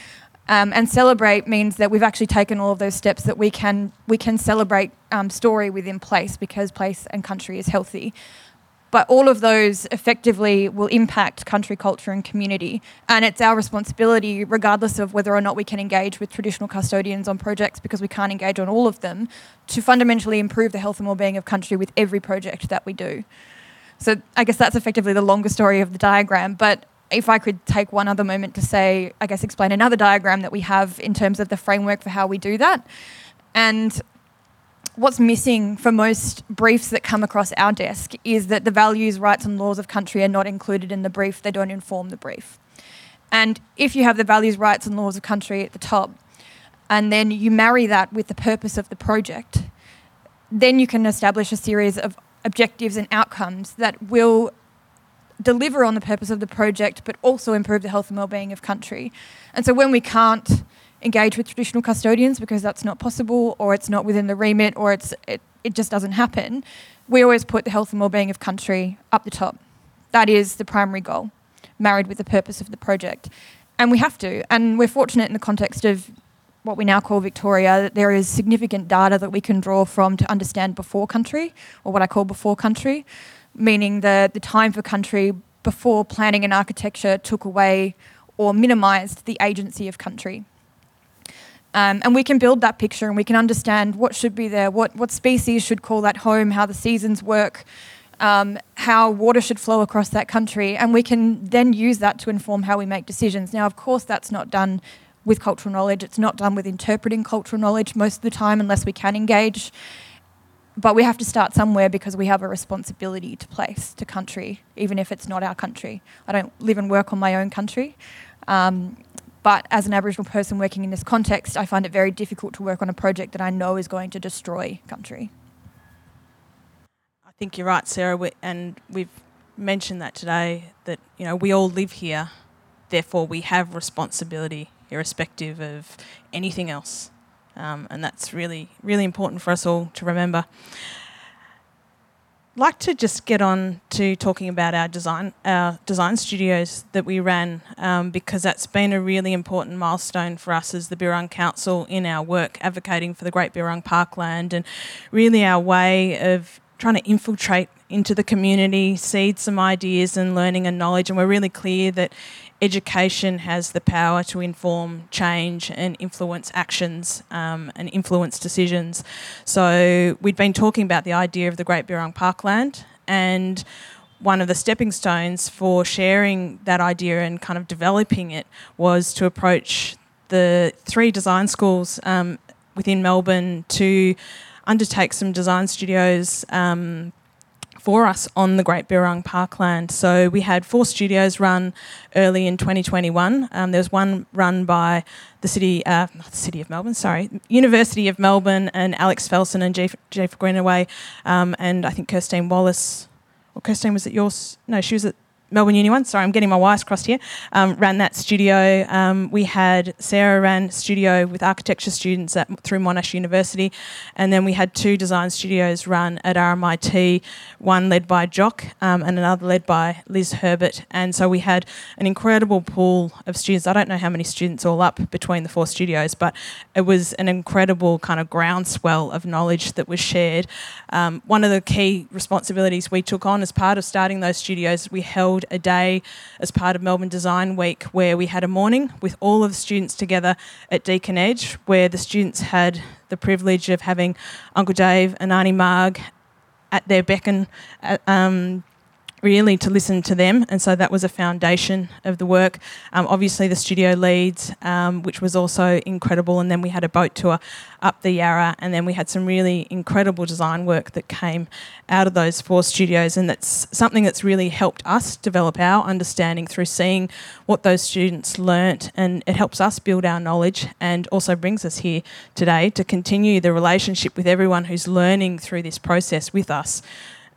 Um, and celebrate means that we've actually taken all of those steps that we can we can celebrate um, story within place because place and country is healthy. But all of those effectively will impact country culture and community. And it's our responsibility, regardless of whether or not we can engage with traditional custodians on projects, because we can't engage on all of them, to fundamentally improve the health and well-being of country with every project that we do. So I guess that's effectively the longer story of the diagram. But if I could take one other moment to say, I guess, explain another diagram that we have in terms of the framework for how we do that. And what's missing for most briefs that come across our desk is that the values, rights, and laws of country are not included in the brief, they don't inform the brief. And if you have the values, rights, and laws of country at the top, and then you marry that with the purpose of the project, then you can establish a series of objectives and outcomes that will deliver on the purpose of the project, but also improve the health and well-being of country. And so when we can't engage with traditional custodians because that's not possible or it's not within the remit or it's it, it just doesn't happen, we always put the health and well-being of country up the top. That is the primary goal, married with the purpose of the project. And we have to. And we're fortunate in the context of what we now call Victoria, that there is significant data that we can draw from to understand before country, or what I call before country, meaning the, the time for country before planning and architecture took away or minimised the agency of country. Um, and we can build that picture and we can understand what should be there, what, what species should call that home, how the seasons work, um, how water should flow across that country, and we can then use that to inform how we make decisions. Now, of course, that's not done with cultural knowledge, it's not done with interpreting cultural knowledge most of the time unless we can engage. But we have to start somewhere because we have a responsibility to place to country, even if it's not our country. I don't live and work on my own country. Um, but as an Aboriginal person working in this context, I find it very difficult to work on a project that I know is going to destroy country. I think you're right, Sarah, we, and we've mentioned that today that you know we all live here, therefore we have responsibility irrespective of anything else, um, and that's really really important for us all to remember. Like to just get on to talking about our design our design studios that we ran um, because that's been a really important milestone for us as the Birrarung Council in our work advocating for the Great Birrarung Parkland and really our way of trying to infiltrate into the community, seed some ideas and learning and knowledge. And we're really clear that education has the power to inform change and influence actions um, and influence decisions. So we'd been talking about the idea of the Great Birrarung Parkland and one of the stepping stones for sharing that idea and kind of developing it was to approach the three design schools um, within Melbourne to undertake some design studios um, for us on the Great Birrarung Parkland. So we had four studios run early in 2021. Um, there was one run by the city, uh, not the city of Melbourne, sorry, University of Melbourne and Alex Felson and Jeff, Jeff Greenaway, um, and I think Kirstine Wallace. Or Kirstine was at yours? No, she was at Melbourne Uni one. Sorry, I'm getting my wires crossed here. Um, ran that studio. Um, we had Sarah ran studio with architecture students at, through Monash University, and then we had two design studios run at RMIT. One led by Jock um, and another led by Liz Herbert. And so we had an incredible pool of students. I don't know how many students all up between the four studios, but it was an incredible kind of groundswell of knowledge that was shared. Um, one of the key responsibilities we took on as part of starting those studios, we held a day as part of Melbourne Design Week where we had a morning with all of the students together at Deakin Edge, where the students had the privilege of having Uncle Dave and Auntie Marg at their beckon. Uh, um, really to listen to them, and so that was a foundation of the work. Um, obviously, the studio leads, um, which was also incredible, and then we had a boat tour up the Yarra, and then we had some really incredible design work that came out of those four studios, and that's something that's really helped us develop our understanding through seeing what those students learnt, and it helps us build our knowledge, and also brings us here today to continue the relationship with everyone who's learning through this process with us.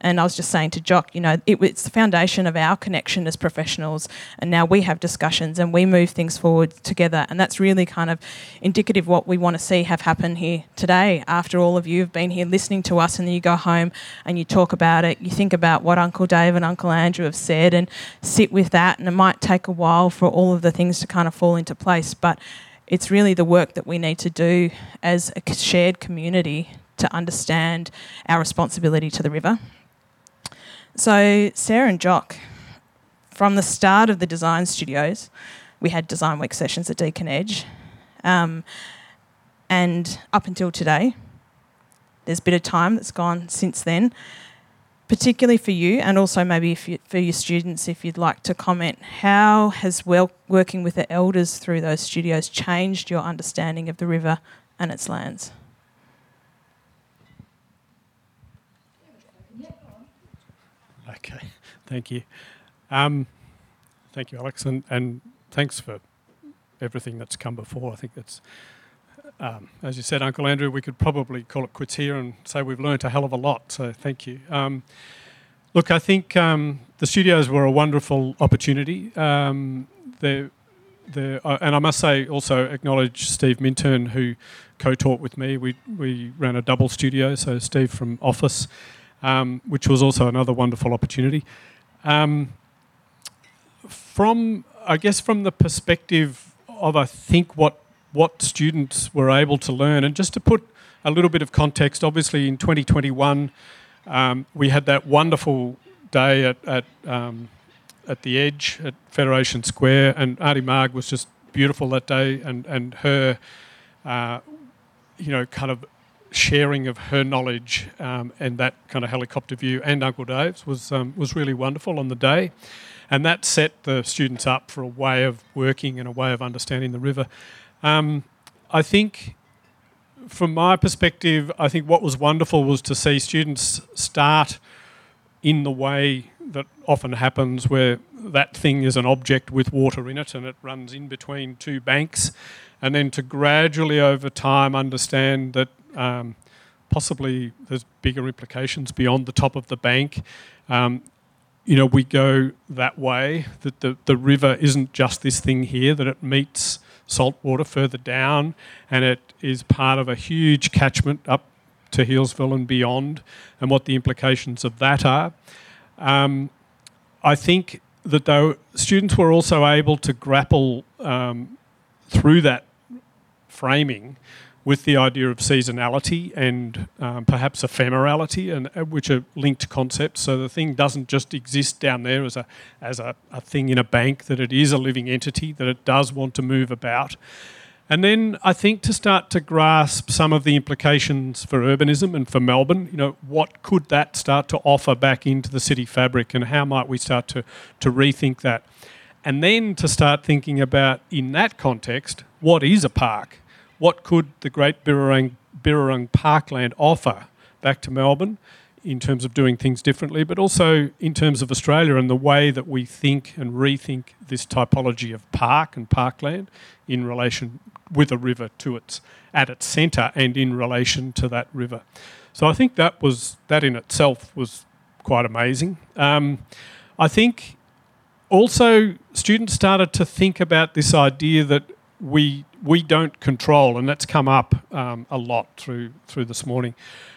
And I was just saying to Jock, you know, it, it's the foundation of our connection as professionals. And now we have discussions and we move things forward together. And that's really kind of indicative of what we want to see have happen here today. After all of you have been here listening to us, and then you go home and you talk about it, you think about what Uncle Dave and Uncle Andrew have said and sit with that. And it might take a while for all of the things to kind of fall into place. But it's really the work that we need to do as a shared community to understand our responsibility to the river. So Sarah and Jock, from the start of the design studios, we had design week sessions at Deakin Edge, um, and up until today, there's a bit of time that's gone since then. Particularly for you, and also maybe you, for your students, if you'd like to comment, how has working with the elders through those studios changed your understanding of the river and its lands? Okay, thank you. Um, thank you, Alex, and, and thanks for everything that's come before. I think that's, um, as you said, Uncle Andrew, we could probably call it quits here and say we've learnt a hell of a lot, so thank you. Um, look, I think um, the studios were a wonderful opportunity. Um, they're, uh, and I must say, also acknowledge Steve Minturn, who co-taught with me. We, we ran a double studio, so Steve from Office um, which was also another wonderful opportunity. Um, from, I guess, from the perspective of, I think, what what students were able to learn. And just to put a little bit of context, obviously in 2021, um, we had that wonderful day at, at, um, at the Edge at Federation Square, and Auntie Marg was just beautiful that day, and, and her, uh, you know, kind of sharing of her knowledge um, and that kind of helicopter view, and Uncle Dave's was um, was really wonderful on the day, and that set the students up for a way of working and a way of understanding the river. Um, I think, from my perspective, I think what was wonderful was to see students start in the way that often happens, where that thing is an object with water in it and it runs in between two banks, and then to gradually over time understand that um, possibly there's bigger implications beyond the top of the bank. Um, you know, we go that way, that the, the river isn't just this thing here, that it meets salt water further down and it is part of a huge catchment up to Healesville and beyond, and what the implications of that are. Um, I think that though students were also able to grapple um, through that framing with the idea of seasonality and um, perhaps ephemerality, and uh, which are linked concepts. So the thing doesn't just exist down there as a as a, a thing in a bank; that it is a living entity, that it does want to move about. And then I think to start to grasp some of the implications for urbanism and for Melbourne, you know, what could that start to offer back into the city fabric and how might we start to, to rethink that? And then to start thinking about, in that context, what is a park? What could the Great Birrarung, Birrarung Parkland offer back to Melbourne in terms of doing things differently, but also in terms of Australia and the way that we think and rethink this typology of park and parkland in relation with a river to its at its centre and in relation to that river. So I think that was that in itself was quite amazing. Um, I think also students started to think about this idea that we we don't control, and that's come up um, a lot through through this morning.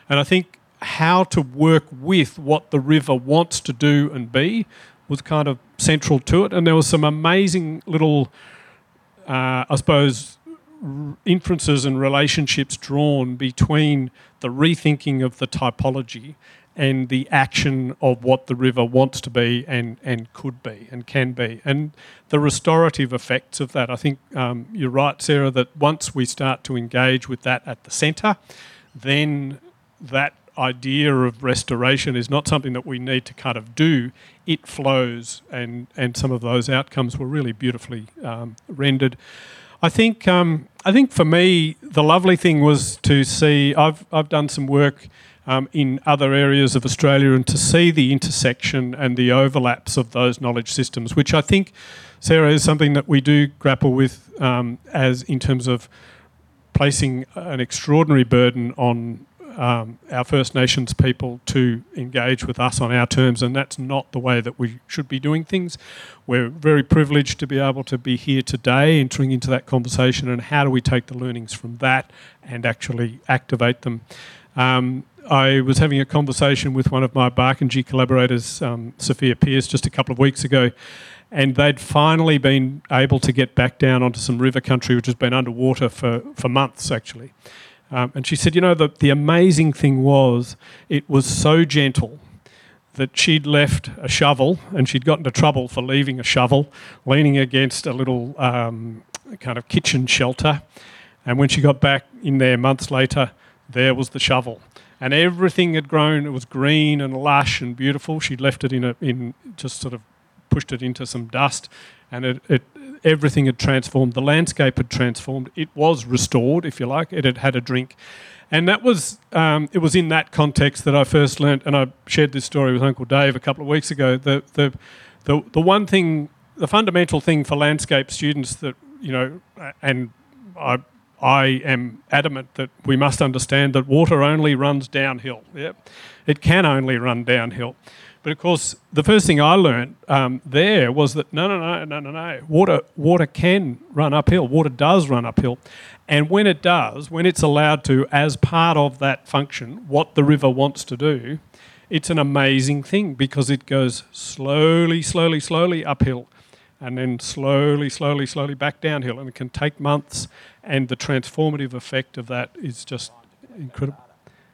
And I think how to work with what the river wants to do and be was kind of central to it. And there was some amazing little, uh, I suppose, inferences and relationships drawn between the rethinking of the typology and the action of what the river wants to be and, and could be and can be. And the restorative effects of that. I think um, you're right, Sarah, that once we start to engage with that at the centre, then that idea of restoration is not something that we need to kind of do. It flows, and, and some of those outcomes were really beautifully um, rendered. I think um, I think for me the lovely thing was to see I've I've done some work um, in other areas of Australia and to see the intersection and the overlaps of those knowledge systems, which I think, Sarah, is something that we do grapple with um, as in terms of placing an extraordinary burden on um, our First Nations people to engage with us on our terms, and that's not the way that we should be doing things. We're very privileged to be able to be here today, entering into that conversation, and how do we take the learnings from that and actually activate them. Um, I was having a conversation with one of my Barkindji collaborators, um, Sophia Pierce, just a couple of weeks ago, and they'd finally been able to get back down onto some river country, which has been underwater for, for months actually. Um, and she said, you know, the, the amazing thing was it was so gentle that she'd left a shovel and she'd got into trouble for leaving a shovel, leaning against a little um, kind of kitchen shelter. And when she got back in there months later, there was the shovel and everything had grown. It was green and lush and beautiful. She'd left it in a in just sort of pushed it into some dust, and it, it everything had transformed. The landscape had transformed. It was restored, if you like. It had had a drink, and that was um, it was in that context that I first learnt. And I shared this story with Uncle Dave a couple of weeks ago. The the the, the one thing, the fundamental thing for landscape students that you know, and I I am adamant that we must understand that water only runs downhill. Yeah? It can only run downhill. But of course, the first thing I learned um, there was that no, no, no, no, no, no. Water, water can run uphill. Water does run uphill. And when it does, when it's allowed to, as part of that function, what the river wants to do, it's an amazing thing because it goes slowly, slowly, slowly uphill and then slowly, slowly, slowly back downhill. And it can take months, and the transformative effect of that is just incredible.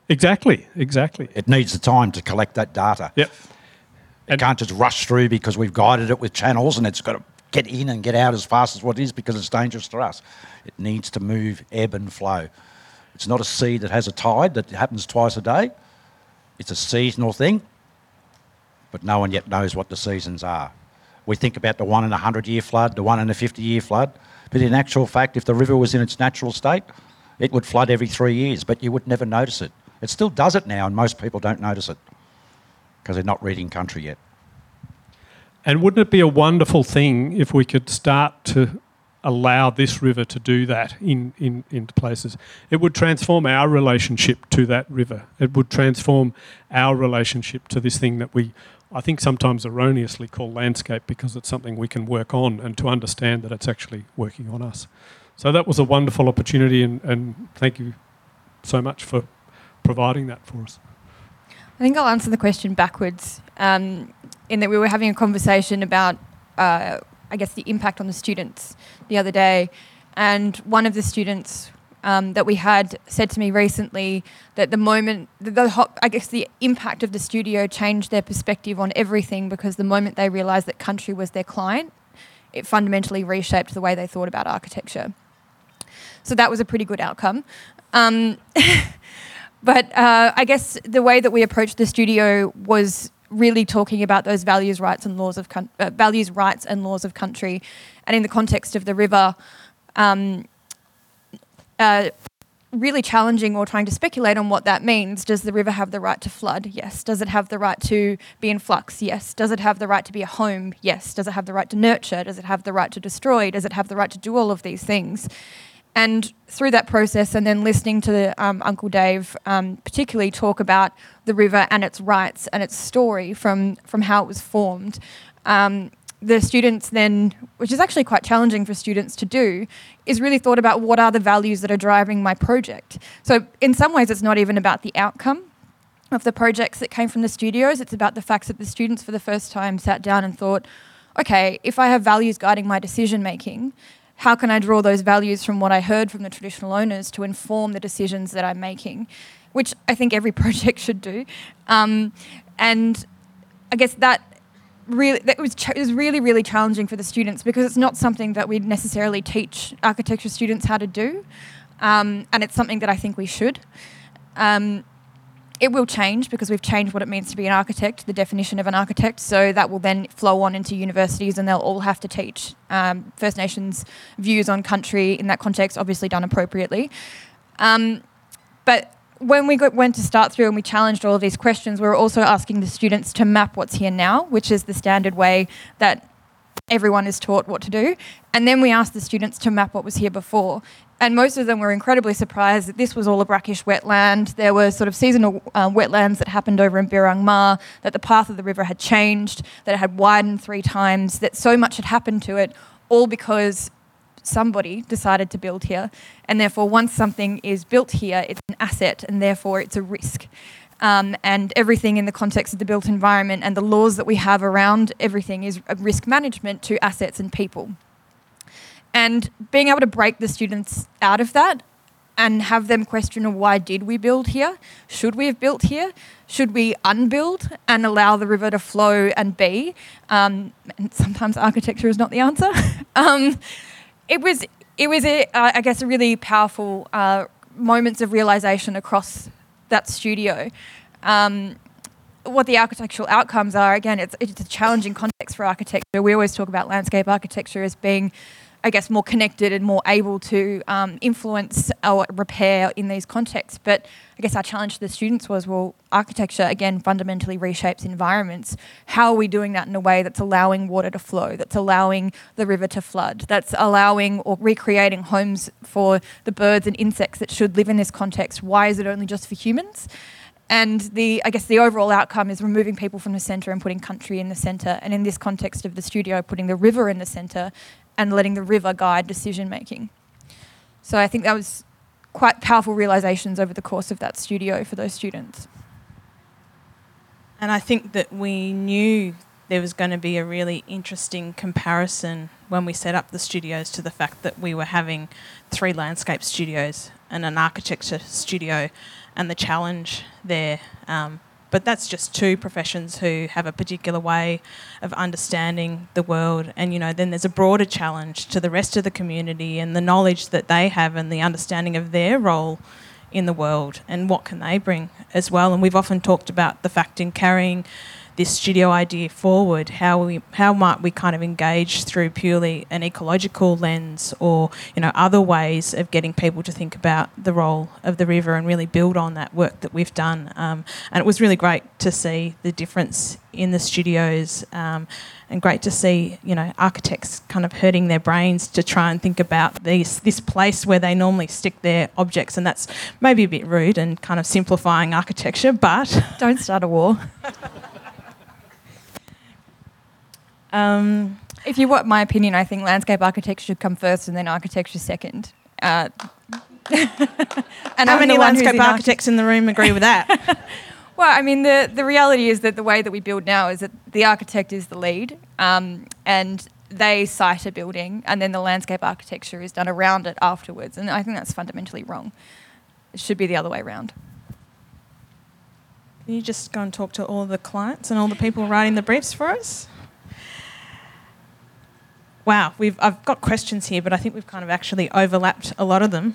Exactly, exactly. It needs the time to collect that data. Yep. It And- can't just rush through because we've guided it with channels and it's got to get in and get out as fast as what it is because it's dangerous to us. It needs to move, ebb and flow. It's not a sea that has a tide that happens twice a day. It's a seasonal thing, but no one yet knows what the seasons are. We think about the one in a hundred year flood, the one in a 50 year flood, but in actual fact, if the river was in its natural state, it would flood every three years, but you would never notice it. It still does it now, and most people don't notice it because they're not reading country yet. And wouldn't it be a wonderful thing if we could start to allow this river to do that in, in, in places? It would transform our relationship to that river. It would transform our relationship to this thing that we, I think, sometimes erroneously call landscape because it's something we can work on and to understand that it's actually working on us. So that was a wonderful opportunity, and, and thank you so much for providing that for us. I think I'll answer the question backwards. Um, in that we were having a conversation about, uh, I guess, the impact on the students the other day, and one of the students um, that we had said to me recently that the moment, the, the I guess, the impact of the studio changed their perspective on everything because the moment they realised that country was their client, it fundamentally reshaped the way they thought about architecture. So that was a pretty good outcome. Um, but uh, I guess the way that we approached the studio was really talking about those values, rights, and laws of coun- uh, values, rights, and laws of country, and in the context of the river, um, uh, really challenging or trying to speculate on what that means. Does the river have the right to flood? Yes. Does it have the right to be in flux? Yes. Does it have the right to be a home? Yes. Does it have the right to nurture? Does it have the right to destroy? Does it have the right to do all of these things? And through that process, and then listening to um, Uncle Dave um, particularly talk about the river and its rights and its story from, from how it was formed, um, the students then, which is actually quite challenging for students to do, is really thought about what are the values that are driving my project. So, in some ways, it's not even about the outcome of the projects that came from the studios, it's about the facts that the students for the first time sat down and thought, okay, if I have values guiding my decision making, how can I draw those values from what I heard from the traditional owners to inform the decisions that I'm making, which I think every project should do. Um, and I guess that really that was, ch- was really really challenging for the students because it's not something that we necessarily teach architecture students how to do, um, and it's something that I think we should. Um, it will change because we've changed what it means to be an architect, the definition of an architect. So that will then flow on into universities, and they'll all have to teach um, First Nations views on country in that context, obviously done appropriately. Um, but when we got, went to start through and we challenged all of these questions, we were also asking the students to map what's here now, which is the standard way that everyone is taught what to do. And then we asked the students to map what was here before. And most of them were incredibly surprised that this was all a brackish wetland. There were sort of seasonal uh, wetlands that happened over in Birrarung Marr, that the path of the river had changed, that it had widened three times, that so much had happened to it, all because somebody decided to build here. And therefore, once something is built here, it's an asset and therefore it's a risk. Um, and everything in the context of the built environment and the laws that we have around everything is a risk management to assets and people. And being able to break the students out of that and have them question why did we build here? Should we have built here? Should we unbuild and allow the river to flow and be? Um, and sometimes architecture is not the answer. um, it was, it was a, uh, I guess, a really powerful uh, moments of realization across that studio. Um, what the architectural outcomes are, again, it's, it's a challenging context for architecture. We always talk about landscape architecture as being, I guess, more connected and more able to um, influence or repair in these contexts. But I guess our challenge to the students was, well, architecture, again, fundamentally reshapes environments. How are we doing that in a way that's allowing water to flow, that's allowing the river to flood, that's allowing or recreating homes for the birds and insects that should live in this context? Why is it only just for humans? And the, I guess the overall outcome is removing people from the centre and putting country in the centre. And in this context of the studio, putting the river in the centre and letting the river guide decision making. So I think that was quite powerful realizations over the course of that studio for those students. And I think that we knew there was going to be a really interesting comparison when we set up the studios to the fact that we were having three landscape studios and an architecture studio and the challenge there. Um, but that's just two professions who have a particular way of understanding the world. And, you know, then there's a broader challenge to the rest of the community and the knowledge that they have and the understanding of their role in the world and what can they bring as well. And we've often talked about the fact in carrying this studio idea forward, how we how might we kind of engage through purely an ecological lens or you know other ways of getting people to think about the role of the river and really build on that work that we've done. Um, and it was really great to see the difference in the studios. Um, and great to see, you know, architects kind of hurting their brains to try and think about these this place where they normally stick their objects, and that's maybe a bit rude and kind of simplifying architecture, but Don't start a war. um, If you want my opinion, I think landscape architecture should come first and then architecture second. Uh, and how I'm many the one who's landscape in arch- architects in the room agree with that? Well, I mean, the, the reality is that the way that we build now is that the architect is the lead um, and they site a building and then the landscape architecture is done around it afterwards. And I think that's fundamentally wrong. It should be the other way around. Can you just go and talk to all the clients and all the people writing the briefs for us? Wow, we've I've got questions here, but I think we've kind of actually overlapped a lot of them.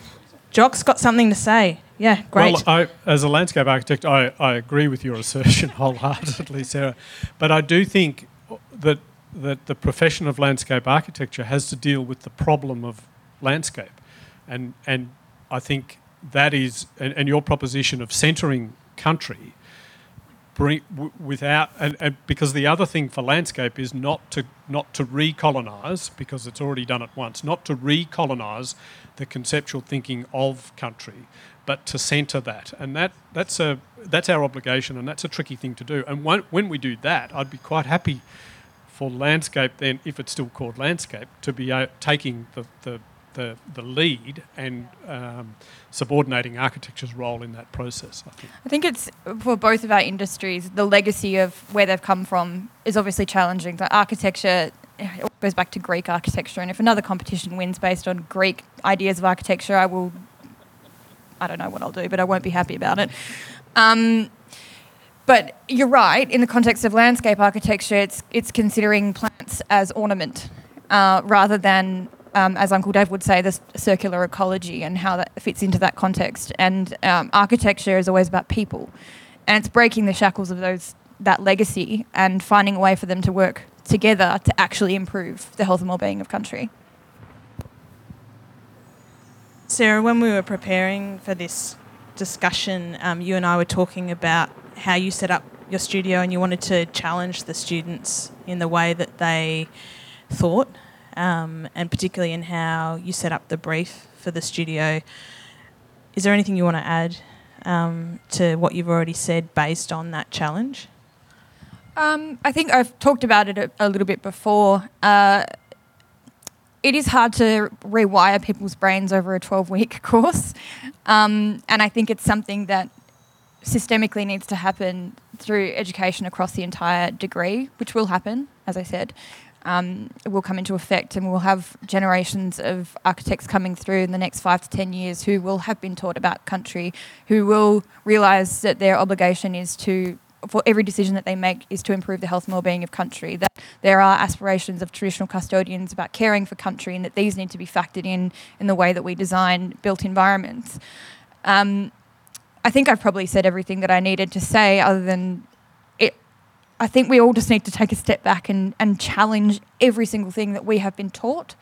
Jock's got something to say. Yeah, great. Well, I, as a landscape architect, I, I agree with your assertion wholeheartedly, Sarah. But I do think that that the profession of landscape architecture has to deal with the problem of landscape, and and I think that is and, and your proposition of centering country bring without and, and because the other thing for landscape is not to not to recolonize because it's already done it once not to recolonize the conceptual thinking of country but to center that. And that that's a that's our obligation and that's a tricky thing to do. And when, when we do that I'd be quite happy for landscape then if it's still called landscape to be uh, taking the, the the, the lead and um, subordinating architecture's role in that process, I think. I think it's for both of our industries, the legacy of where they've come from is obviously challenging. The architecture it goes back to Greek architecture, and if another competition wins based on Greek ideas of architecture, I will. I don't know what I'll do, but I won't be happy about it. Um, but you're right. In the context of landscape architecture, it's it's considering plants as ornament uh, rather than um, as Uncle Dave would say, this circular ecology and how that fits into that context. And um, architecture is always about people, and it's breaking the shackles of those that legacy and finding a way for them to work together to actually improve the health and well-being of country. Sarah, when we were preparing for this discussion, um, you and I were talking about how you set up your studio and you wanted to challenge the students in the way that they thought um, and particularly in how you set up the brief for the studio. Is there anything you want to add um, to what you've already said based on that challenge? Um, I think I've talked about it a, a little bit before. Uh, it is hard to rewire people's brains over a 12 week course. Um, and I think it's something that systemically needs to happen through education across the entire degree, which will happen, as I said um, will come into effect, and we'll have generations of architects coming through in the next five to ten years who will have been taught about country, who will realise that their obligation is to for every decision that they make is to improve the health and well-being of country that there are aspirations of traditional custodians about caring for country and that these need to be factored in in the way that we design built environments. Um, I think I've probably said everything that I needed to say other than I think we all just need to take a step back and, and challenge every single thing that we have been taught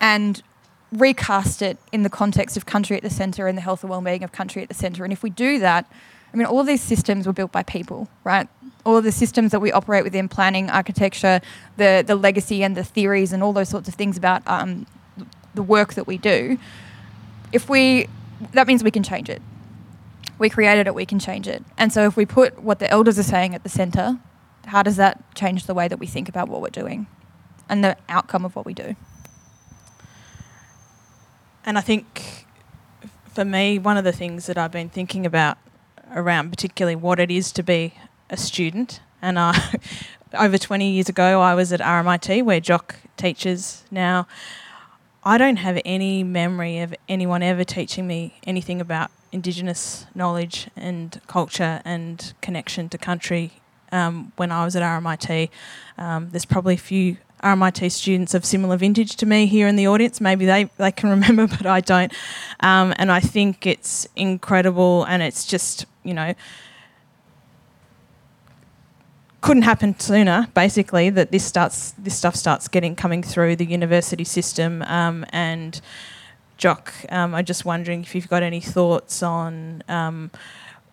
and recast it in the context of country at the centre and the health and well-being of country at the centre. And if we do that, I mean, all of these systems were built by people, right? All of the systems that we operate within planning, architecture, the, the legacy and the theories and all those sorts of things about um, the work that we do, if we, that means we can change it. We created it, we can change it. And so if we put what the elders are saying at the centre, how does that change the way that we think about what we're doing and the outcome of what we do? And I think for me, one of the things that I've been thinking about around particularly what it is to be a student And uh, over 20 years ago, I was at RMIT, where Jock teaches now. I don't have any memory of anyone ever teaching me anything about Indigenous knowledge and culture and connection to country um, when I was at RMIT. Um, there's probably a few RMIT students of similar vintage to me here in the audience. Maybe they, they can remember, but I don't. Um, and I think it's incredible and it's just, you know, couldn't happen sooner. Basically, that this starts, this stuff starts getting coming through the university system. Um, and Jock, um, I'm just wondering if you've got any thoughts on um,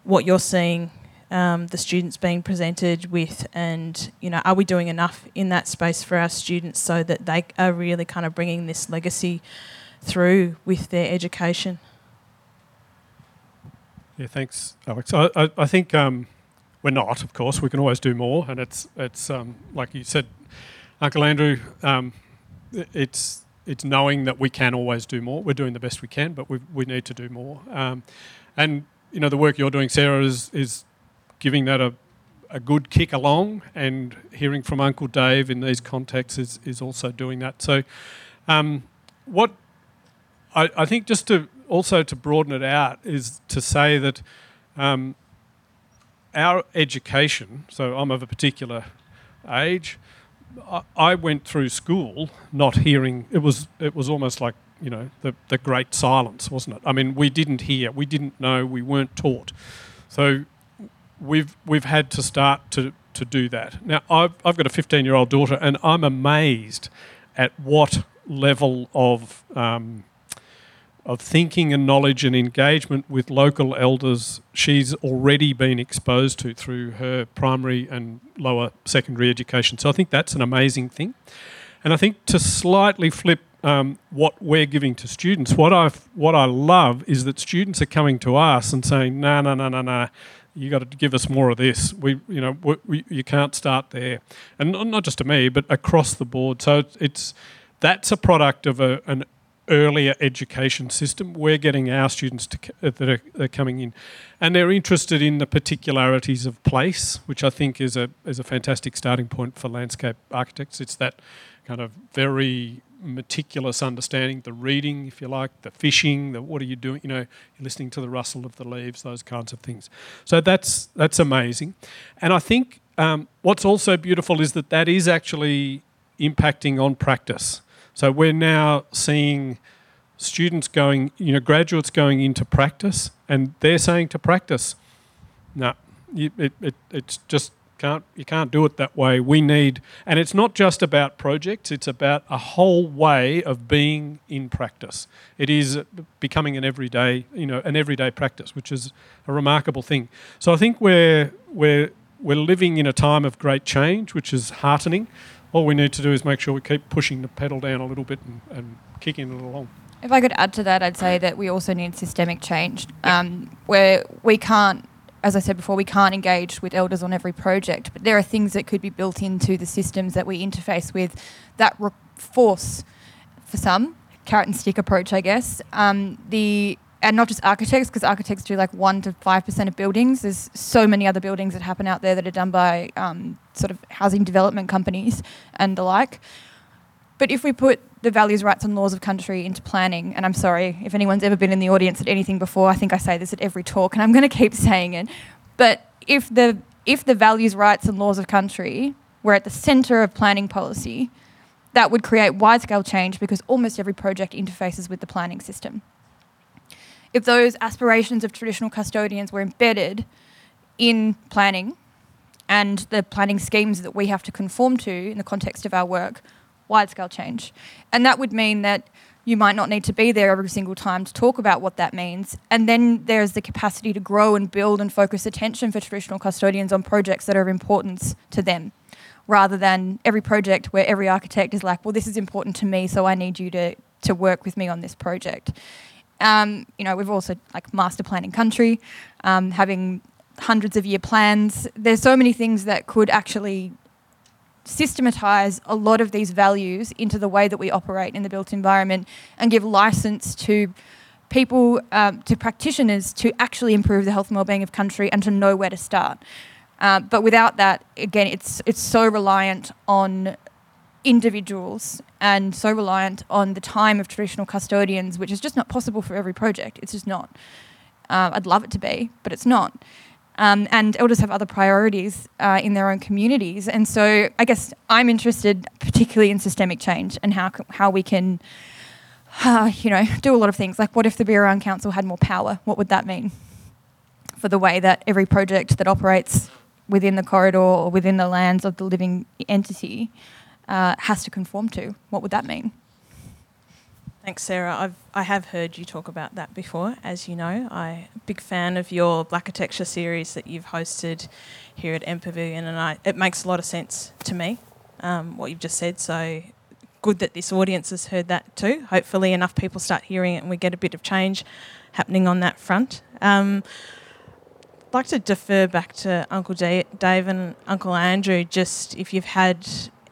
what you're seeing um, the students being presented with, and you know, are we doing enough in that space for our students so that they are really kind of bringing this legacy through with their education? Yeah, thanks, Alex. I, I, I think um, we're not, of course. We can always do more, and it's it's um, like you said, Uncle Andrew. Um, it's it's knowing that we can always do more. We're doing the best we can, but we we need to do more. Um, and you know, the work you're doing, Sarah, is is giving that a, a good kick along, and hearing from Uncle Dave in these contexts is, is also doing that. So, um, what I, I, think just to also to broaden it out is to say that um, our education. So I'm of a particular age. I, I went through school not hearing. It was it was almost like you know the the great silence, wasn't it? I mean, we didn't hear, we didn't know, we weren't taught. So we've we've had to start to to do that. Now I've I've got a 15 year old daughter, and I'm amazed at what level of um, of thinking and knowledge and engagement with local elders she's already been exposed to through her primary and lower secondary education. So I think that's an amazing thing. And I think to slightly flip um, what we're giving to students, what I what I love is that students are coming to us and saying, "No, no, no, no, no you got to give us more of this. We, you know, we, we, you can't start there, and not just to me, but across the board. So it's, that's a product of a, an earlier education system. We're getting our students to, uh, that are, are, coming in, and they're interested in the particularities of place, which I think is a is a fantastic starting point for landscape architects. It's that kind of very meticulous understanding, the reading, if you like, the fishing, the what are you doing? You know, listening to the rustle of the leaves, those kinds of things. So that's that's amazing, and I think um, what's also beautiful is that that is actually impacting on practice. So we're now seeing students going, you know, graduates going into practice, and they're saying to practice, no, it, it, it's just can't you can't do it that way. We need, and it's not just about projects; it's about a whole way of being in practice. It is becoming an everyday, you know, an everyday practice, which is a remarkable thing. So I think we're we're we're living in a time of great change, which is heartening. All we need to do is make sure we keep pushing the pedal down a little bit and, and kicking it along. If I could add to that, I'd say that we also need systemic change, um, where we can't as I said before, we can't engage with elders on every project, but there are things that could be built into the systems that we interface with that re- force, for some, carrot and stick approach, I guess. Um, the and not just architects, because architects do like one to five percent of buildings. There's so many other buildings that happen out there that are done by um, sort of housing development companies and the like. But if we put the values, rights, and laws of country into planning, and I'm sorry if anyone's ever been in the audience at anything before, I think I say this at every talk, and I'm going to keep saying it. But if the if the values, rights, and laws of country were at the centre of planning policy, that would create wide scale change because almost every project interfaces with the planning system. If those aspirations of traditional custodians were embedded in planning and the planning schemes that we have to conform to in the context of our work, wide scale change. And that would mean that you might not need to be there every single time to talk about what that means. And then there's the capacity to grow and build and focus attention for traditional custodians on projects that are of importance to them, rather than every project where every architect is like, well, this is important to me, so I need you to, to work with me on this project. Um, you know, we've also like master planning country, um, having hundreds of year plans. There's so many things that could actually systematize a lot of these values into the way that we operate in the built environment and give license to people, um, to practitioners to actually improve the health and well-being of country and to know where to start. Uh, but without that, again, it's it's so reliant on individuals and so reliant on the time of traditional custodians, which is just not possible for every project. It's just not. Uh, I'd love it to be, but it's not. Um, and elders have other priorities uh, in their own communities, and so I guess I'm interested particularly in systemic change and how how we can, uh, you know, do a lot of things. Like, what if the Birrarung Council had more power? What would that mean for the way that every project that operates within the corridor or within the lands of the living entity uh, has to conform to? What would that mean? Thanks, Sarah. I've I have heard you talk about that before. As you know, I'm a big fan of your Black Architecture series that you've hosted here at MPavilion, and I, it makes a lot of sense to me um, what you've just said. So good that this audience has heard that too. Hopefully, enough people start hearing it, and we get a bit of change happening on that front. Um, I'd like to defer back to Uncle Dave and Uncle Andrew. Just if you've had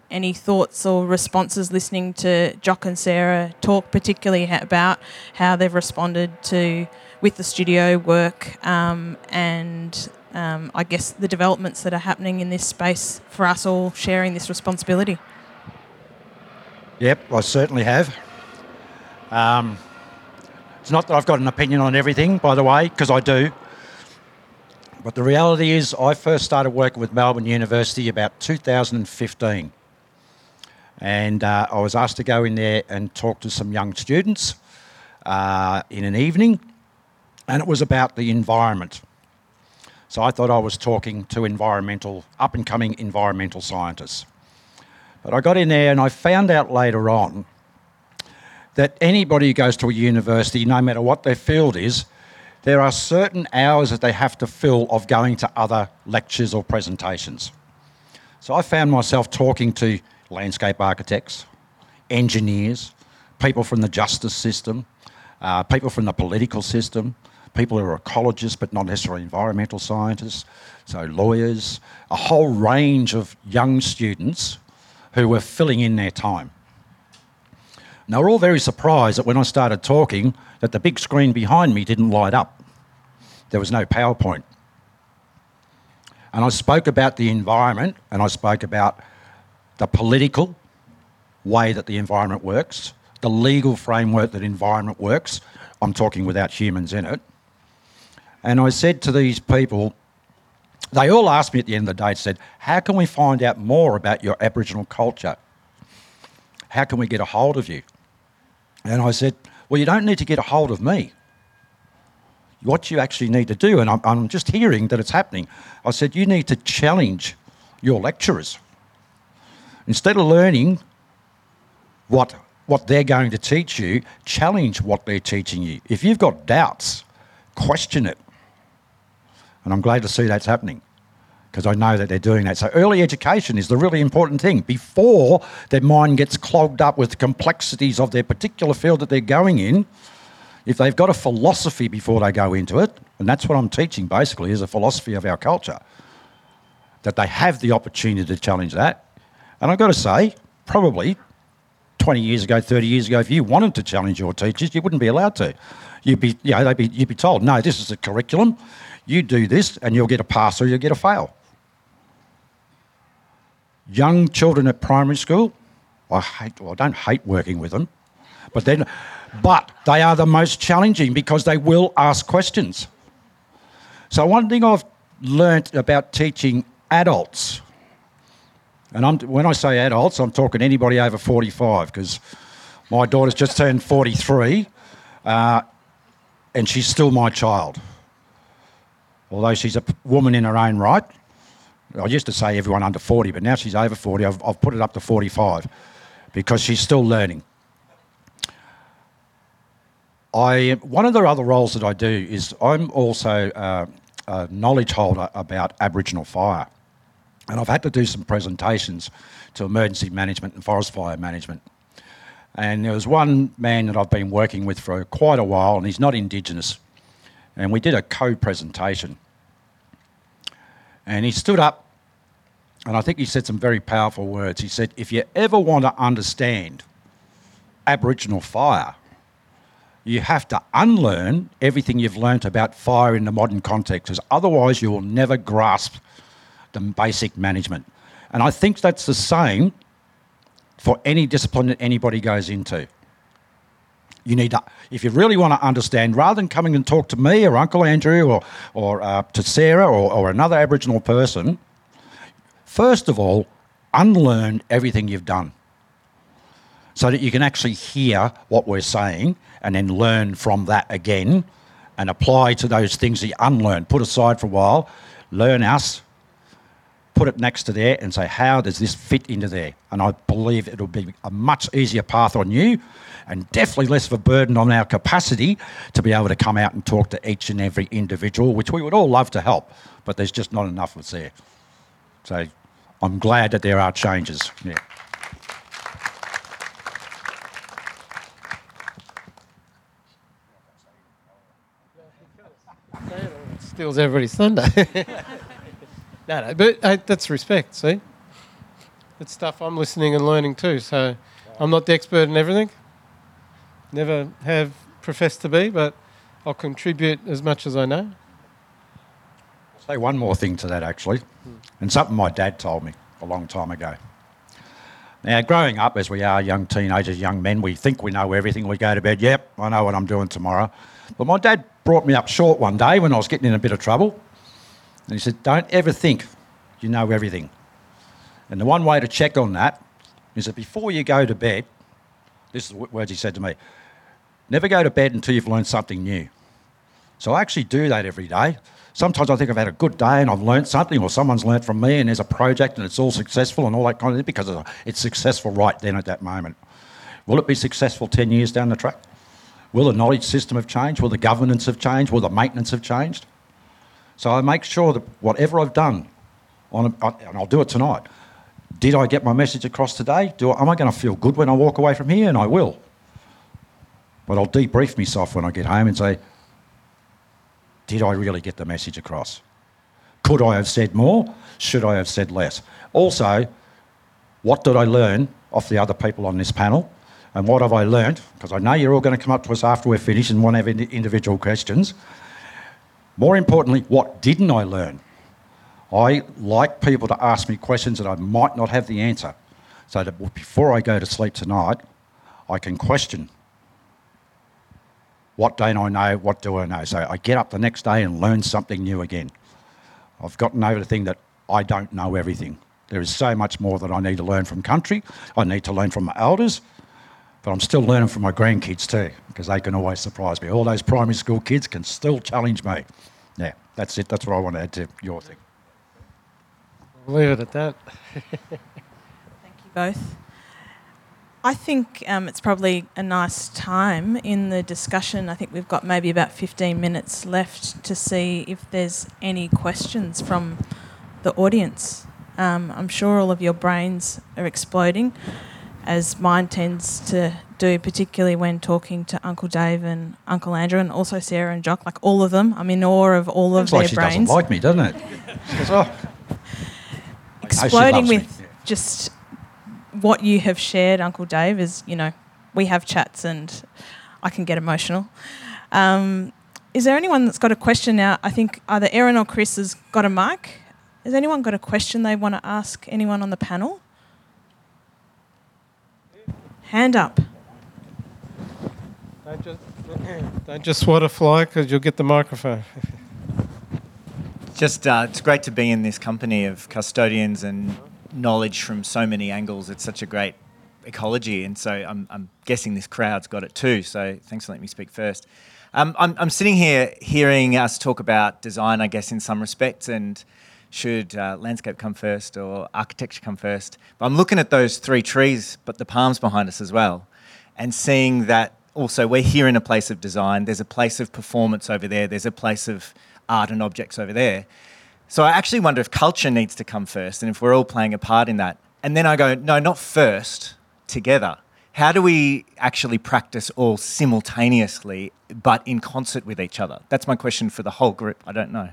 any thoughts or responses listening to Jock and Sarah talk, particularly about how they've responded to with the studio work um, and um, I guess the developments that are happening in this space for us all sharing this responsibility. Yep, I certainly have. Um, it's not that I've got an opinion on everything, by the way, because I do. But the reality is, I first started working with Melbourne University about 2015 and uh, I was asked to go in there and talk to some young students uh, in an evening, and it was about the environment. So I thought I was talking to environmental, up and coming environmental scientists. But I got in there and I found out later on that anybody who goes to a university, no matter what their field is, there are certain hours that they have to fill of going to other lectures or presentations. So I found myself talking to landscape architects, engineers, people from the justice system, uh, people from the political system, people who are ecologists but not necessarily environmental scientists, so lawyers, a whole range of young students who were filling in their time. They were all very surprised that when I started talking that the big screen behind me didn't light up. There was no PowerPoint. And I spoke about the environment and I spoke about the political way that the environment works, the legal framework that environment works. I'm talking without humans in it. And I said to these people, they all asked me at the end of the day, said, How can we find out more about your Aboriginal culture? How can we get a hold of you? And I said, Well, you don't need to get a hold of me. What you actually need to do, and I'm, I'm just hearing that it's happening, I said, You need to challenge your lecturers. Instead of learning what, what they're going to teach you, challenge what they're teaching you. If you've got doubts, question it. And I'm glad to see that's happening because I know that they're doing that. So early education is the really important thing before their mind gets clogged up with the complexities of their particular field that they're going in. If they've got a philosophy before they go into it, and that's what I'm teaching basically is a philosophy of our culture, that they have the opportunity to challenge that and I've got to say, probably 20 years ago, 30 years ago, if you wanted to challenge your teachers, you wouldn't be allowed to. You'd be, you know, they'd be, you'd be told, no, this is a curriculum. You do this and you'll get a pass or you'll get a fail. Young children at primary school, I hate, well, I don't hate working with them, but then, but they are the most challenging because they will ask questions. So one thing I've learnt about teaching adults and I'm, when I say adults, I'm talking anybody over 45 because my daughter's just turned 43 uh, and she's still my child. Although she's a woman in her own right. I used to say everyone under 40, but now she's over 40. I've, I've put it up to 45 because she's still learning. I, one of the other roles that I do is I'm also uh, a knowledge holder about Aboriginal fire. And I've had to do some presentations to emergency management and forest fire management. And there was one man that I've been working with for quite a while, and he's not Indigenous. And we did a co presentation. And he stood up, and I think he said some very powerful words. He said, If you ever want to understand Aboriginal fire, you have to unlearn everything you've learnt about fire in the modern context, because otherwise you will never grasp the basic management. And I think that's the same for any discipline that anybody goes into. You need to, if you really want to understand, rather than coming and talk to me or Uncle Andrew or, or uh, to Sarah or, or another Aboriginal person, first of all, unlearn everything you've done so that you can actually hear what we're saying and then learn from that again and apply to those things that you unlearn. Put aside for a while, learn us, put it next to there and say, how does this fit into there? And I believe it'll be a much easier path on you and definitely less of a burden on our capacity to be able to come out and talk to each and every individual, which we would all love to help, but there's just not enough of us there. So I'm glad that there are changes. Yeah. Steals everybody's thunder. no, no, but uh, that's respect, see? It's stuff I'm listening and learning too, so I'm not the expert in everything. Never have professed to be, but I'll contribute as much as I know. I'll Say one more thing to that, actually, and something my dad told me a long time ago. Now, growing up as we are young teenagers, young men, we think we know everything. We go to bed, yep, I know what I'm doing tomorrow. But my dad brought me up short one day when I was getting in a bit of trouble. And he said, Don't ever think you know everything. And the one way to check on that is that before you go to bed, this is the words he said to me never go to bed until you've learned something new. So I actually do that every day. Sometimes I think I've had a good day and I've learned something, or someone's learned from me, and there's a project and it's all successful and all that kind of thing because it's successful right then at that moment. Will it be successful 10 years down the track? Will the knowledge system have changed? Will the governance have changed? Will the maintenance have changed? So I make sure that whatever I've done, on a, and I'll do it tonight, did I get my message across today? Do I, am I going to feel good when I walk away from here? And I will. But I'll debrief myself when I get home and say, did I really get the message across? Could I have said more? Should I have said less? Also, what did I learn off the other people on this panel? And what have I learned? Because I know you're all going to come up to us after we're finished and want to have individual questions. More importantly, what didn't I learn? I like people to ask me questions that I might not have the answer. So that before I go to sleep tonight, I can question what don't I know? What do I know? So I get up the next day and learn something new again. I've gotten over the thing that I don't know everything. There is so much more that I need to learn from country. I need to learn from my elders, but I'm still learning from my grandkids too, because they can always surprise me. All those primary school kids can still challenge me. Yeah, that's it. That's what I want to add to your thing. I'll leave it at that. Thank you both. I think um, it's probably a nice time in the discussion. I think we've got maybe about 15 minutes left to see if there's any questions from the audience. Um, I'm sure all of your brains are exploding, as mine tends to do, particularly when talking to Uncle Dave and Uncle Andrew, and also Sarah and Jock. Like all of them, I'm in awe of all of Looks their like she doesn't like me, doesn't it? She goes, "Oh." exploding loves me, with just what you have shared, Uncle Dave, is you know we have chats and I can get emotional. Um, is there anyone that's got a question now? I think either Erin or Chris has got a mic. Has anyone got a question they want to ask anyone on the panel? Hand up. Don't just, don't just swat a fly because you'll get the microphone. Just, uh, it's great to be in this company of custodians and knowledge from so many angles. It's such a great ecology, and so I'm, I'm guessing this crowd's got it too. So thanks for letting me speak first. Um, I'm, I'm sitting here hearing us talk about design, I guess, in some respects, and should uh, landscape come first or architecture come first? But I'm looking at those three trees, but the palms behind us as well, and seeing that also we're here in a place of design. There's a place of performance over there. There's a place of art and objects over there. So I actually wonder if culture needs to come first and if we're all playing a part in that. And then I go, no, not first, together. How do we actually practice all simultaneously but in concert with each other? That's my question for the whole group. I don't know.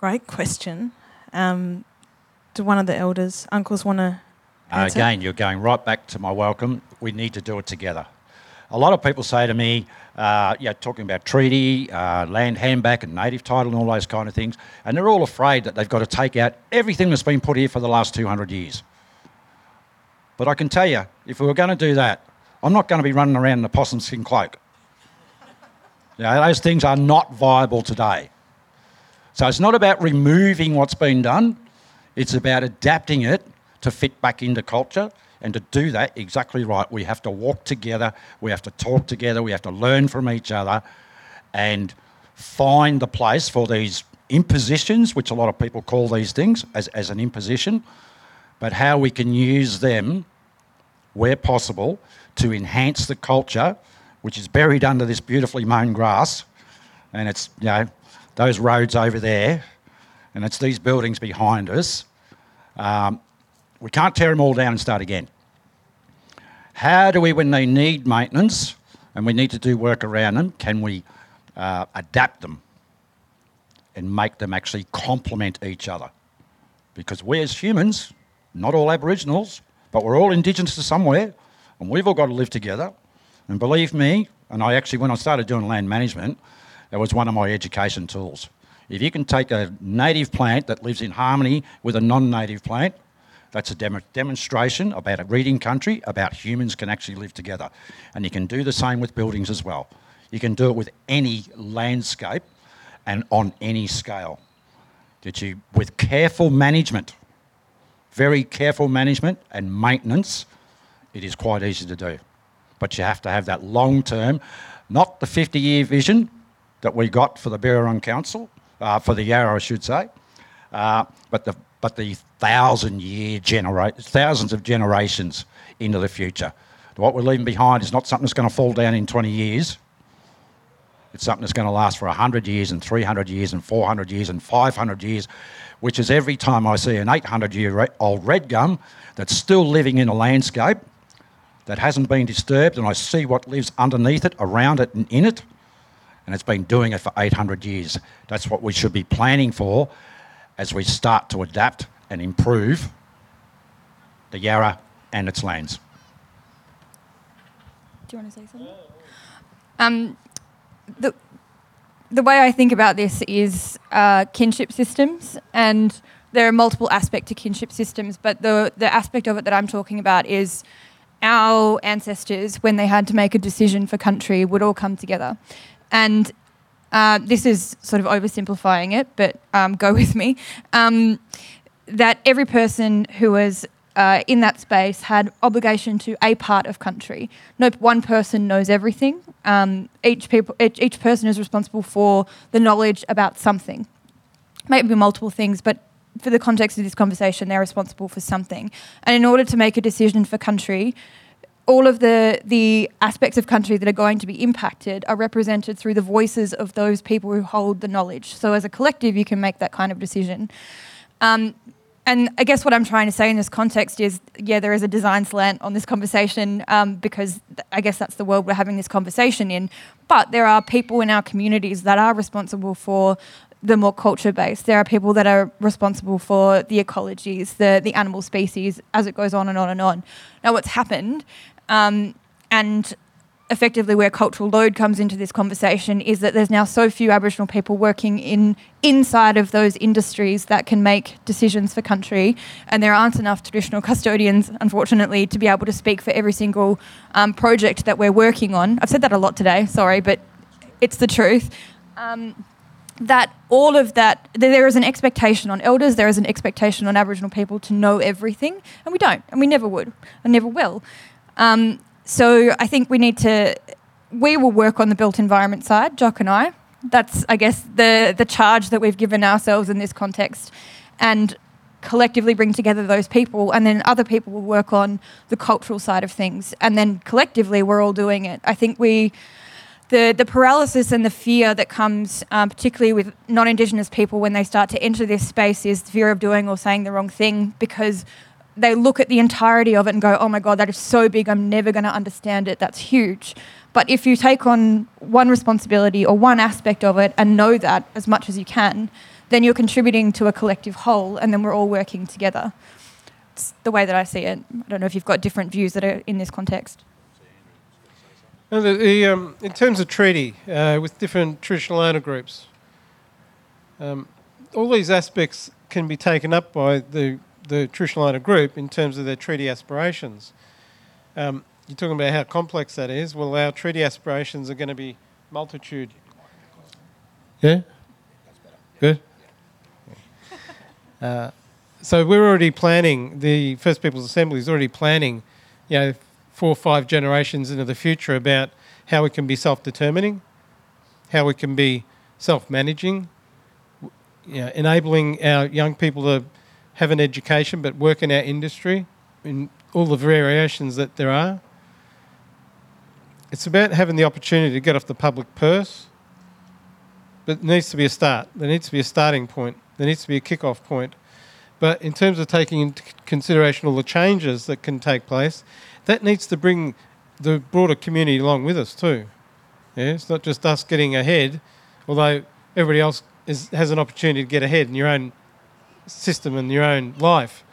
Great question. Um, do one of the elders, uncles, want to? Again, you're going right back to my welcome. We need to do it together. A lot of people say to me, uh, yeah, talking about treaty, uh, land handback, and native title, and all those kind of things. And they're all afraid that they've got to take out everything that's been put here for the last 200 years. But I can tell you, if we were going to do that, I'm not going to be running around in a possum skin cloak. You know, those things are not viable today. So it's not about removing what's been done, it's about adapting it to fit back into culture. And to do that, exactly right, we have to walk together, we have to talk together, we have to learn from each other and find the place for these impositions, which a lot of people call these things as, as an imposition, but how we can use them where possible to enhance the culture, which is buried under this beautifully mown grass. And it's, you know, those roads over there, and it's these buildings behind us. Um, we can't tear them all down and start again. How do we, when they need maintenance and we need to do work around them, can we uh, adapt them and make them actually complement each other? Because we as humans, not all Aboriginals, but we're all Indigenous to somewhere, and we've all got to live together. And believe me, and I actually, when I started doing land management, that was one of my education tools. If you can take a native plant that lives in harmony with a non native plant, that's a dem- demonstration about a reading country, about humans can actually live together. And you can do the same with buildings as well. You can do it with any landscape and on any scale. You, with careful management, very careful management and maintenance, it is quite easy to do. But you have to have that long term, not the 50 year vision that we got for the Birrarung Council, uh, for the Yarra, I should say, uh, but the but the thousand year genera- thousands of generations into the future. What we're leaving behind is not something that's going to fall down in 20 years. It's something that's going to last for 100 years and 300 years and 400 years and 500 years, which is every time I see an 800 year old red gum that's still living in a landscape that hasn't been disturbed, and I see what lives underneath it, around it, and in it, and it's been doing it for 800 years. That's what we should be planning for as we start to adapt and improve the Yarra and its lands. Do you want to say something? Um, the, the way I think about this is uh, kinship systems, and there are multiple aspects to kinship systems, but the, the aspect of it that I'm talking about is our ancestors, when they had to make a decision for country, would all come together. And uh, this is sort of oversimplifying it, but um, go with me. Um, that every person who was uh, in that space had obligation to a part of country. No one person knows everything. Um, each people, each, each person is responsible for the knowledge about something. Maybe multiple things, but for the context of this conversation, they're responsible for something. And in order to make a decision for country, all of the the aspects of country that are going to be impacted are represented through the voices of those people who hold the knowledge. So as a collective, you can make that kind of decision. Um, and I guess what I'm trying to say in this context is, yeah, there is a design slant on this conversation um, because th- I guess that's the world we're having this conversation in. But there are people in our communities that are responsible for the more culture based. There are people that are responsible for the ecologies, the the animal species, as it goes on and on and on. Now, what's happened, um, and effectively where cultural load comes into this conversation is that there's now so few Aboriginal people working in inside of those industries that can make decisions for country, and there aren't enough traditional custodians, unfortunately, to be able to speak for every single um, project that we're working on. I've said that a lot today, sorry, but it's the truth. Um, that all of that, there is an expectation on elders, there is an expectation on Aboriginal people to know everything, and we don't, and we never would, and never will. Um, so I think we need to, we will work on the built environment side, Jock and I. That's, I guess, the, the charge that we've given ourselves in this context. And collectively bring together those people, and then other people will work on the cultural side of things. And then collectively, we're all doing it. I think we, the, the paralysis and the fear that comes, um, particularly with non Indigenous people when they start to enter this space, is fear of doing or saying the wrong thing because they look at the entirety of it and go, oh my God, that is so big, I'm never going to understand it. That's huge. But if you take on one responsibility or one aspect of it and know that as much as you can, then you're contributing to a collective whole and then we're all working together. It's the way that I see it. I don't know if you've got different views that are in this context. The, the, um, in terms of treaty uh, with different traditional owner groups, um, all these aspects can be taken up by the, the traditional owner group in terms of their treaty aspirations. Um, you're talking about how complex that is. Well, our treaty aspirations are going to be multitude. Yeah? Good? Uh, so we're already planning, the First Peoples Assembly is already planning, you know, four or five generations into the future about how we can be self-determining, how we can be self-managing, you know, enabling our young people to have an education but work in our industry in all the variations that there are. It's about having the opportunity to get off the public purse, but it needs to be a start. There needs to be a starting point. There needs to be a kick-off point. But in terms of taking into consideration all the changes that can take place, that needs to bring the broader community along with us too. Yeah, it's not just us getting ahead, although everybody else is, has an opportunity to get ahead in your own system and your own life.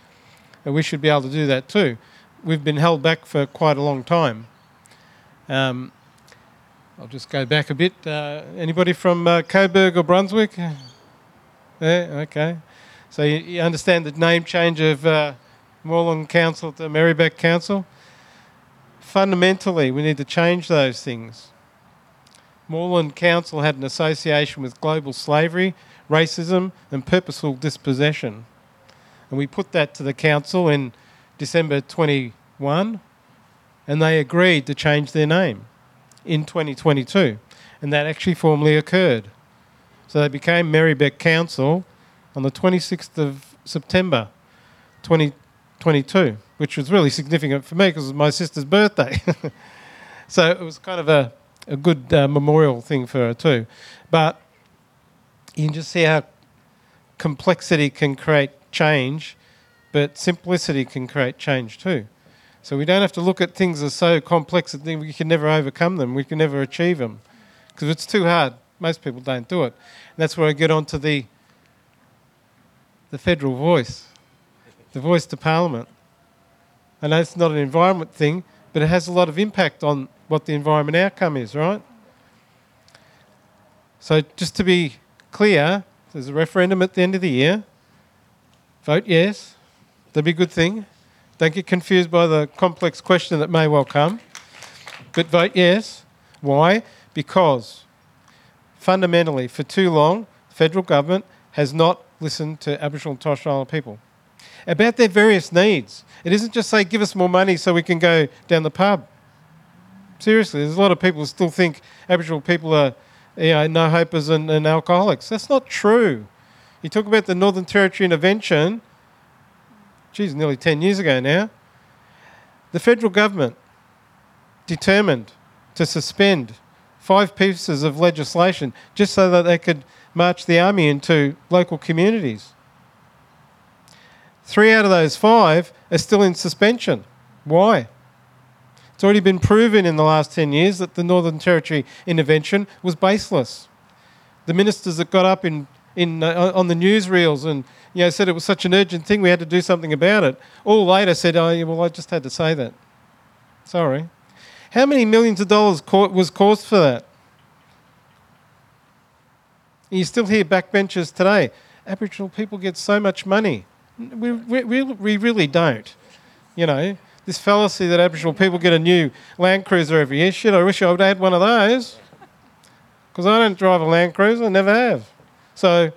And we should be able to do that too. We've been held back for quite a long time. Um, I'll just go back a bit. Uh, anybody from uh, Coburg or Brunswick? Yeah, okay. So you, you understand the name change of uh, Moreland Council to Merri-bek Council? Fundamentally, we need to change those things. Moreland Council had an association with global slavery, racism, and purposeful dispossession. And we put that to the council in December 21, and they agreed to change their name in 2022. And that actually formally occurred. So they became Merri-bek Council on the 26th of September 2022, which was really significant for me because it was my sister's birthday. so it was kind of a, a good uh, memorial thing for her too. But you can just see how complexity can create change, but simplicity can create change too. So we don't have to look at things as so complex that we can never overcome them, we can never achieve them, because it's too hard. Most people don't do it. And that's where I get on to the, the federal voice, the voice to Parliament. I know it's not an environment thing, but it has a lot of impact on what the environment outcome is, right? So just to be clear, there's a referendum at the end of the year. Vote yes. That'd be a good thing. Don't get confused by the complex question that may well come. But vote yes. Why? Because fundamentally, for too long, the federal government has not listened to Aboriginal and Torres Strait Islander people about their various needs. It isn't just say, give us more money so we can go down the pub. Seriously, there's a lot of people who still think Aboriginal people are you know, no hopers and, and alcoholics. That's not true. You talk about the Northern Territory intervention, geez, nearly 10 years ago now. The federal government determined to suspend five pieces of legislation just so that they could march the army into local communities. Three out of those five are still in suspension. Why? It's already been proven in the last 10 years that the Northern Territory intervention was baseless. The ministers that got up in, in, uh, on the newsreels and you know, said it was such an urgent thing we had to do something about it, all later said, oh, well, I just had to say that. Sorry. How many millions of dollars was caused for that? You still hear backbenchers today. Aboriginal people get so much money. We, we, we really don't. You know, this fallacy that Aboriginal people get a new Land Cruiser every year. Shit, I wish I would had one of those. Because I don't drive a Land Cruiser, I never have. So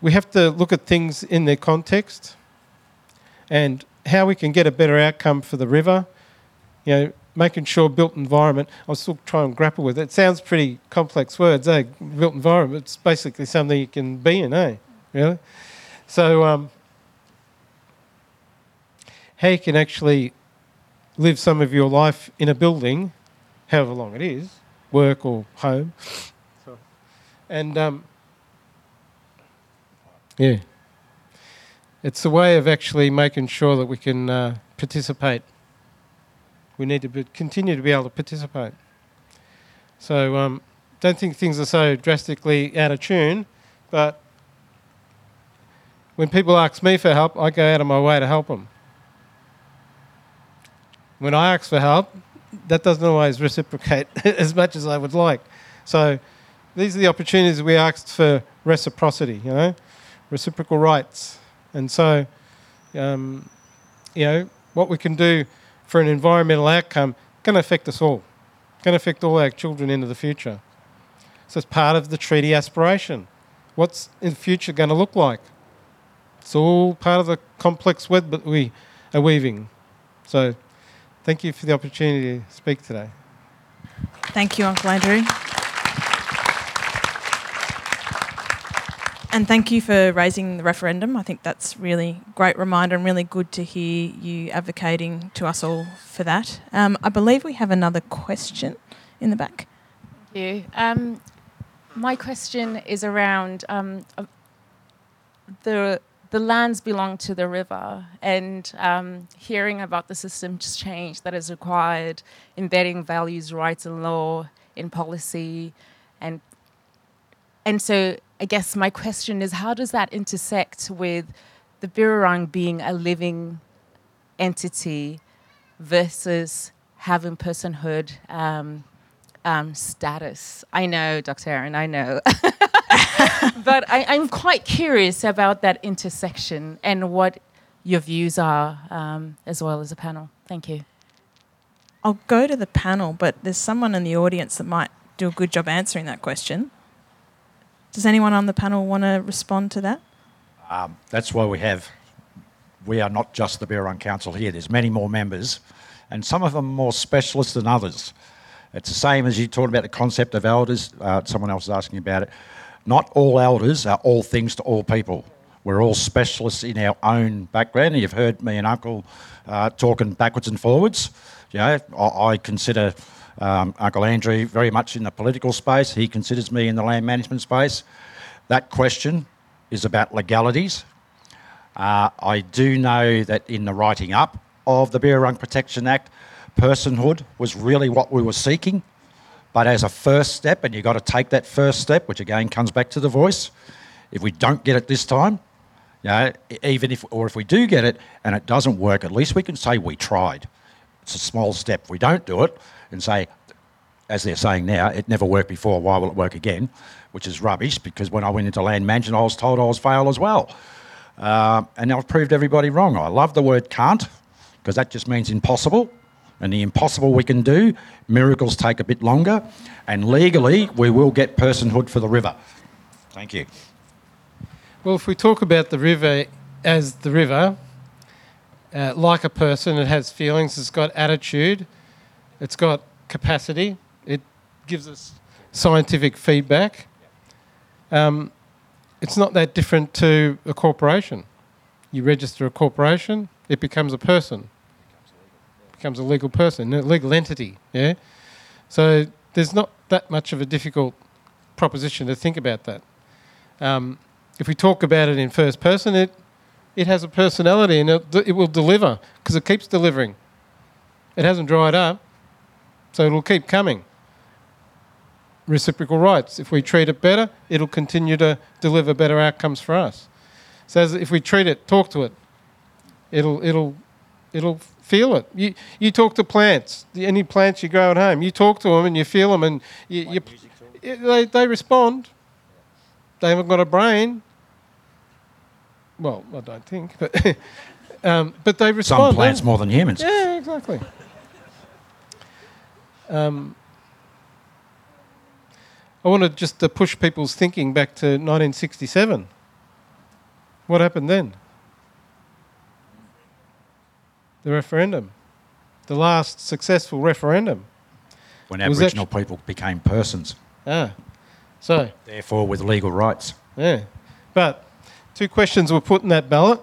we have to look at things in their context and how we can get a better outcome for the river. You know, making sure built environment. I'll still try and grapple with it. It sounds pretty complex words, eh? Built environment. It's basically something you can be in, eh? Really. So. Um, how you can actually live some of your life in a building, however long it is, work or home. And um, yeah, it's a way of actually making sure that we can uh, participate. We need to be, continue to be able to participate. So, um, don't think things are so drastically out of tune, but when people ask me for help, I go out of my way to help them When I ask for help, that doesn't always reciprocate as much as I would like. So these are the opportunities we asked for reciprocity, you know, reciprocal rights. And so, um, you know, what we can do for an environmental outcome can affect us all, can affect all our children into the future. So it's part of the treaty aspiration. What's in the future going to look like? It's all part of the complex web that we are weaving. So thank you for the opportunity to speak today. Thank you, Uncle Andrew. And thank you for raising the referendum. I think that's really great reminder and really good to hear you advocating to us all for that. Um, I believe we have another question in the back. Thank you. Um, my question is around um, uh, the the lands belong to the river, and um, hearing about the system change that is required, embedding values, rights, and law in policy, and and so I guess my question is how does that intersect with the Birrarung being a living entity versus having personhood um, um, status? I know, Dr. Erin, I know. but I, am quite curious about that intersection and what your views are um, as well as a panel. Thank you. I'll go to the panel, but there's someone in the audience that might do a good job answering that question. Does anyone on the panel want to respond to that? Um, that's why we have, we are not just the Birrarung Council here. There's many more members, and some of them more specialist than others. It's the same as you talked about the concept of elders. Uh, someone else is asking about it. Not all elders are all things to all people. We're all specialists in our own background. You've heard me and Uncle uh, talking backwards and forwards. Know, I, I consider um, Uncle Andrew very much in the political space. He considers me in the land management space. That question is about legalities. Uh, I do know that in the writing up of the Birrarung Protection Act, personhood was really what we were seeking. But as a first step, and you've got to take that first step, which again comes back to the voice. If we don't get it this time, you know, even if, or if we do get it and it doesn't work, at least we can say we tried. It's a small step. If we don't do it, and say, as they're saying now, it never worked before, why will it work again? Which is rubbish because when I went into land management, I was told I was fail as well. Uh, and I've proved everybody wrong. I love the word can't because that just means impossible. And the impossible we can do, miracles take a bit longer. And legally, we will get personhood for the river. Thank you. Well, if we talk about the river as the river, uh, like a person, it has feelings, it's got attitude, it's got capacity. It gives us scientific feedback. Um, it's not that different to a corporation. You register a corporation, it becomes a person, becomes a legal person, a legal entity. Yeah. So there's not that much of a difficult proposition to think about that. Um, if we talk about it in first person, it it has a personality and it, it will deliver because it keeps delivering. It hasn't dried up. So it'll keep coming. Reciprocal rights. If we treat it better, it'll continue to deliver better outcomes for us. So if we treat it, talk to it, it'll it'll it'll feel it. You you talk to plants. Any plants you grow at home, you talk to them and you feel them, and you, you they they respond. They haven't got a brain. Well, I don't think, but um, but they respond. Some plants more than humans. Yeah, exactly. Um, I wanted just to push people's thinking back to 1967. What happened then? The referendum, the last successful referendum. When Aboriginal people became persons. Ah, so. Therefore, with legal rights. Yeah. But two questions were put in that ballot.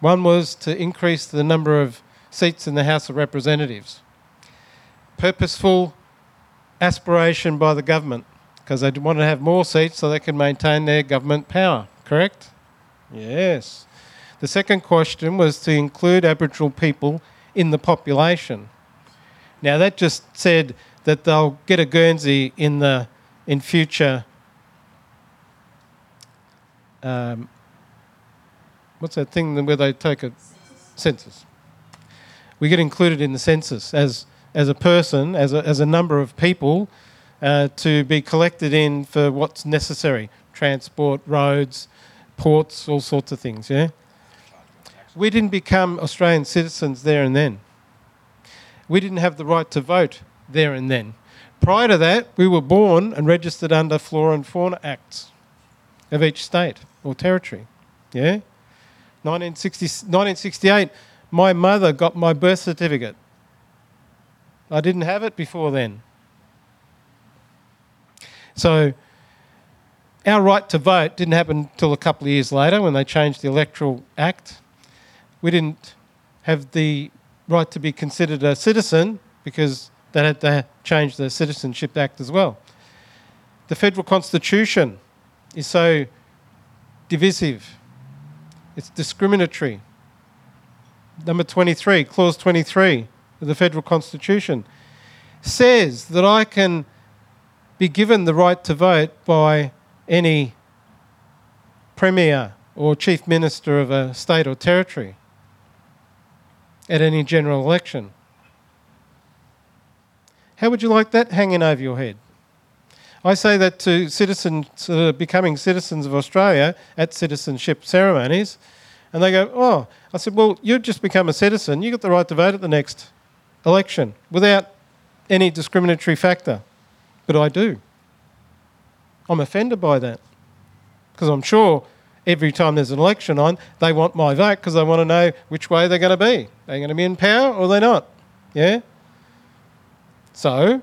One was to increase the number of seats in the House of Representatives purposeful aspiration by the government because they want to have more seats so they can maintain their government power, correct? Yes. The second question was to include Aboriginal people in the population. Now that just said that they'll get a Guernsey in the in future. Um, what's that thing where they take a census? we get included in the census as, as a person, as a, as a number of people uh, to be collected in for what's necessary transport, roads, ports, all sorts of things, yeah? We didn't become Australian citizens there and then. We didn't have the right to vote there and then. Prior to that, we were born and registered under Flora and Fauna Acts of each state or territory. Yeah? 1960, 1968, my mother got my birth certificate. I didn't have it before then. So, our right to vote didn't happen until a couple of years later when they changed the Electoral Act. We didn't have the right to be considered a citizen because they had to change the Citizenship Act as well. The federal constitution is so divisive, it's discriminatory. Number 23, clause 23 of the federal constitution says that I can be given the right to vote by any premier or chief minister of a state or territory at any general election. How would you like that hanging over your head? I say that to citizens that are becoming citizens of Australia at citizenship ceremonies, and they go, Oh, I said, Well, you've just become a citizen, you've got the right to vote at the next election without any discriminatory factor. But I do. I'm offended by that because I'm sure every time there's an election on, they want my vote because they want to know which way they're going to be. They're they going to be in power or they're they not? Yeah? So,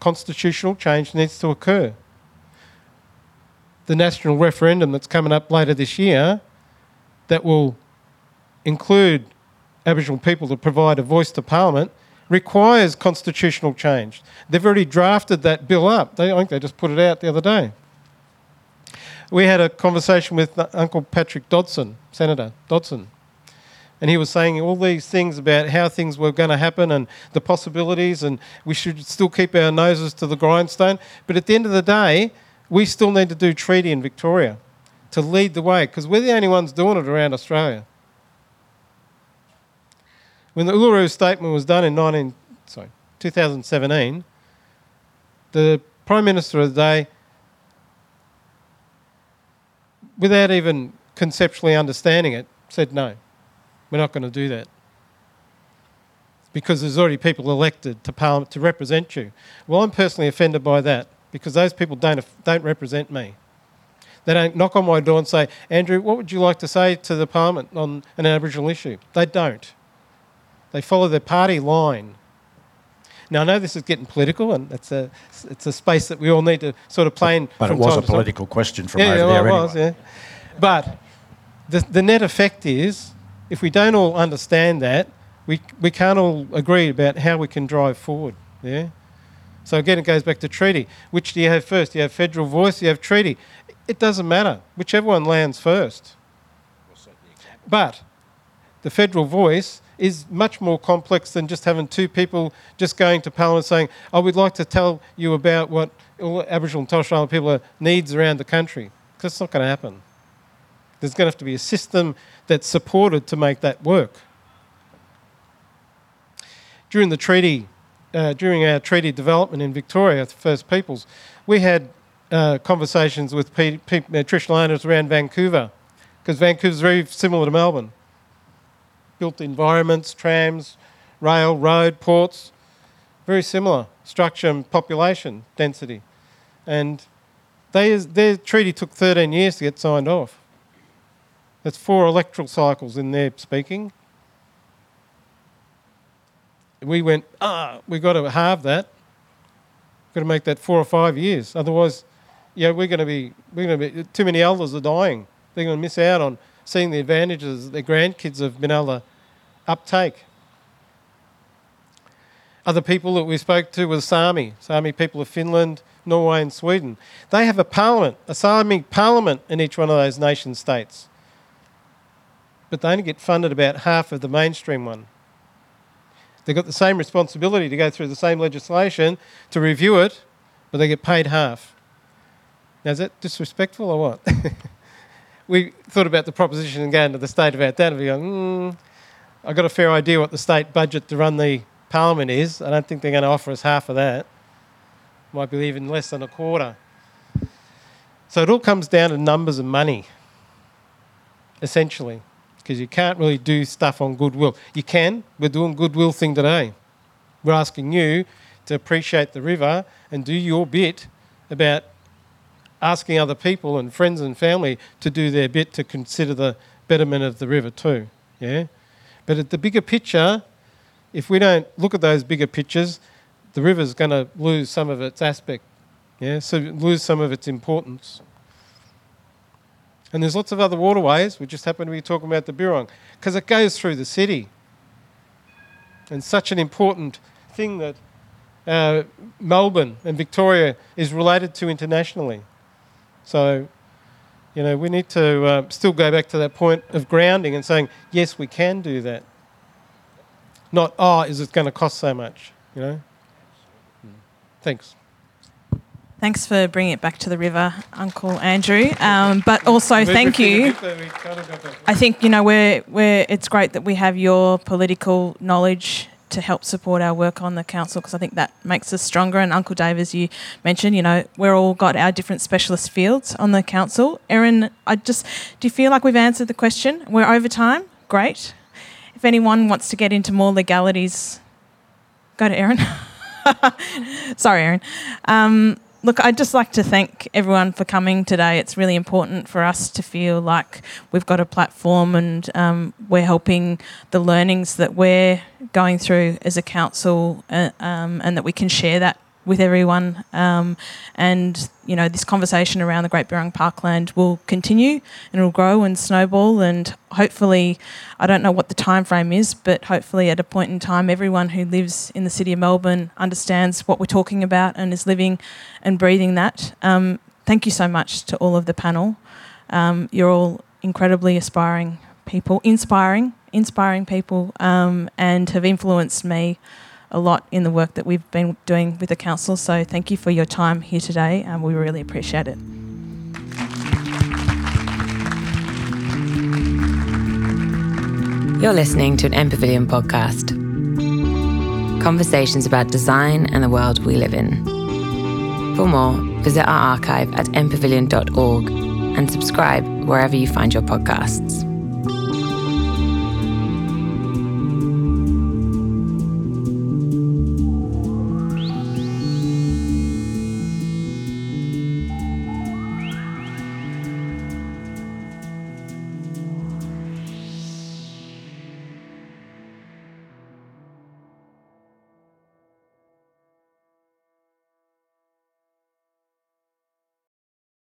constitutional change needs to occur. The national referendum that's coming up later this year that will include Aboriginal people to provide a voice to Parliament requires constitutional change. They've already drafted that bill up. They, I think they just put it out the other day. We had a conversation with Uncle Patrick Dodson, Senator Dodson, and he was saying all these things about how things were going to happen and the possibilities, and we should still keep our noses to the grindstone. But at the end of the day, we still need to do treaty in Victoria to lead the way because we're the only ones doing it around Australia. When the Uluru Statement was done in 19, sorry, 2017, the Prime Minister of the day, without even conceptually understanding it, said no, we're not going to do that. Because there's already people elected to Parliament to represent you. Well, I'm personally offended by that because those people don't, don't represent me. They don't knock on my door and say, Andrew, what would you like to say to the Parliament on an Aboriginal issue? They don't. They follow their party line. Now I know this is getting political, and it's a it's a space that we all need to sort of play in. But it was a political question from yeah, over yeah, there well, anyway. it was, yeah. But the the net effect is, if we don't all understand that, we we can't all agree about how we can drive forward. Yeah. So again, it goes back to treaty. Which do you have first? Do you have federal voice? Do you have treaty? It doesn't matter. Whichever one lands first. But the federal voice is much more complex than just having two people just going to Parliament saying, I would like to tell you about what all Aboriginal and Torres Strait Islander people are needs around the country. Because it's not going to happen. There's going to have to be a system that's supported to make that work. During the treaty, uh, during our treaty development in Victoria, the First Peoples, we had uh, conversations with pe- pe- traditional owners around Vancouver, because Vancouver's very similar to Melbourne built environments, trams, rail, road, ports, very similar structure and population density. And they, their treaty took 13 years to get signed off. That's four electoral cycles in their speaking. We went, ah, we've got to halve that. We've got to make that four or five years. Otherwise, yeah, we're going to be, we're going to be, too many elders are dying. They're going to miss out on seeing the advantages that their grandkids have been able to uptake. Other people that we spoke to were Sami, Sami people of Finland, Norway, and Sweden. They have a parliament, a Sami parliament in each one of those nation states. But they only get funded about half of the mainstream one. They've got the same responsibility to go through the same legislation, to review it, but they get paid half. Now, is that disrespectful or what? we thought about the proposition and going to the state about that and we going, mm, I got a fair idea what the state budget to run the parliament is. I don't think they're going to offer us half of that. Might be even less than a quarter. So it all comes down to numbers and money, essentially, because you can't really do stuff on goodwill. You can. We're doing goodwill thing today. We're asking you to appreciate the river and do your bit about asking other people and friends and family to do their bit to consider the betterment of the river too. Yeah? But at the bigger picture, if we don't look at those bigger pictures, the river's going to lose some of its aspect. Yeah, so lose some of its importance. And there's lots of other waterways. We just happen to be talking about the Birrarung because it goes through the city. And such an important thing that uh, Melbourne and Victoria is related to internationally. So, you know, we need to uh, still go back to that point of grounding and saying, yes, we can do that. Not, oh, is it going to cost so much? You know? Thanks. Thanks for bringing it back to the river, Uncle Andrew. Um, but also, thank you. I think you know we're, we're, It's great that we have your political knowledge to help support our work on the council because I think that makes us stronger. And Uncle Dave, as you mentioned, you know we're all got our different specialist fields on the council. Erin, I just do you feel like we've answered the question? We're over time. Great. If anyone wants to get into more legalities, go to Erin. Sorry, Erin. Um, look, I'd just like to thank everyone for coming today. It's really important for us to feel like we've got a platform and um, we're helping the learnings that we're going through as a council uh, um, and that we can share that with everyone. Um, and you know, this conversation around the Great Birrarung Parkland will continue and it'll grow and snowball. And hopefully, I don't know what the time frame is, but hopefully, at a point in time, everyone who lives in the city of Melbourne understands what we're talking about and is living and breathing that. Um, thank you so much to all of the panel. Um, you're all incredibly aspiring people, inspiring, inspiring people, um, and have influenced me a lot in the work that we've been doing with the council. So thank you for your time here today, and we really appreciate it. You're listening to an MPavilion podcast. Conversations about design and the world we live in. For more, visit our archive at mpavilion.org and subscribe wherever you find your podcasts.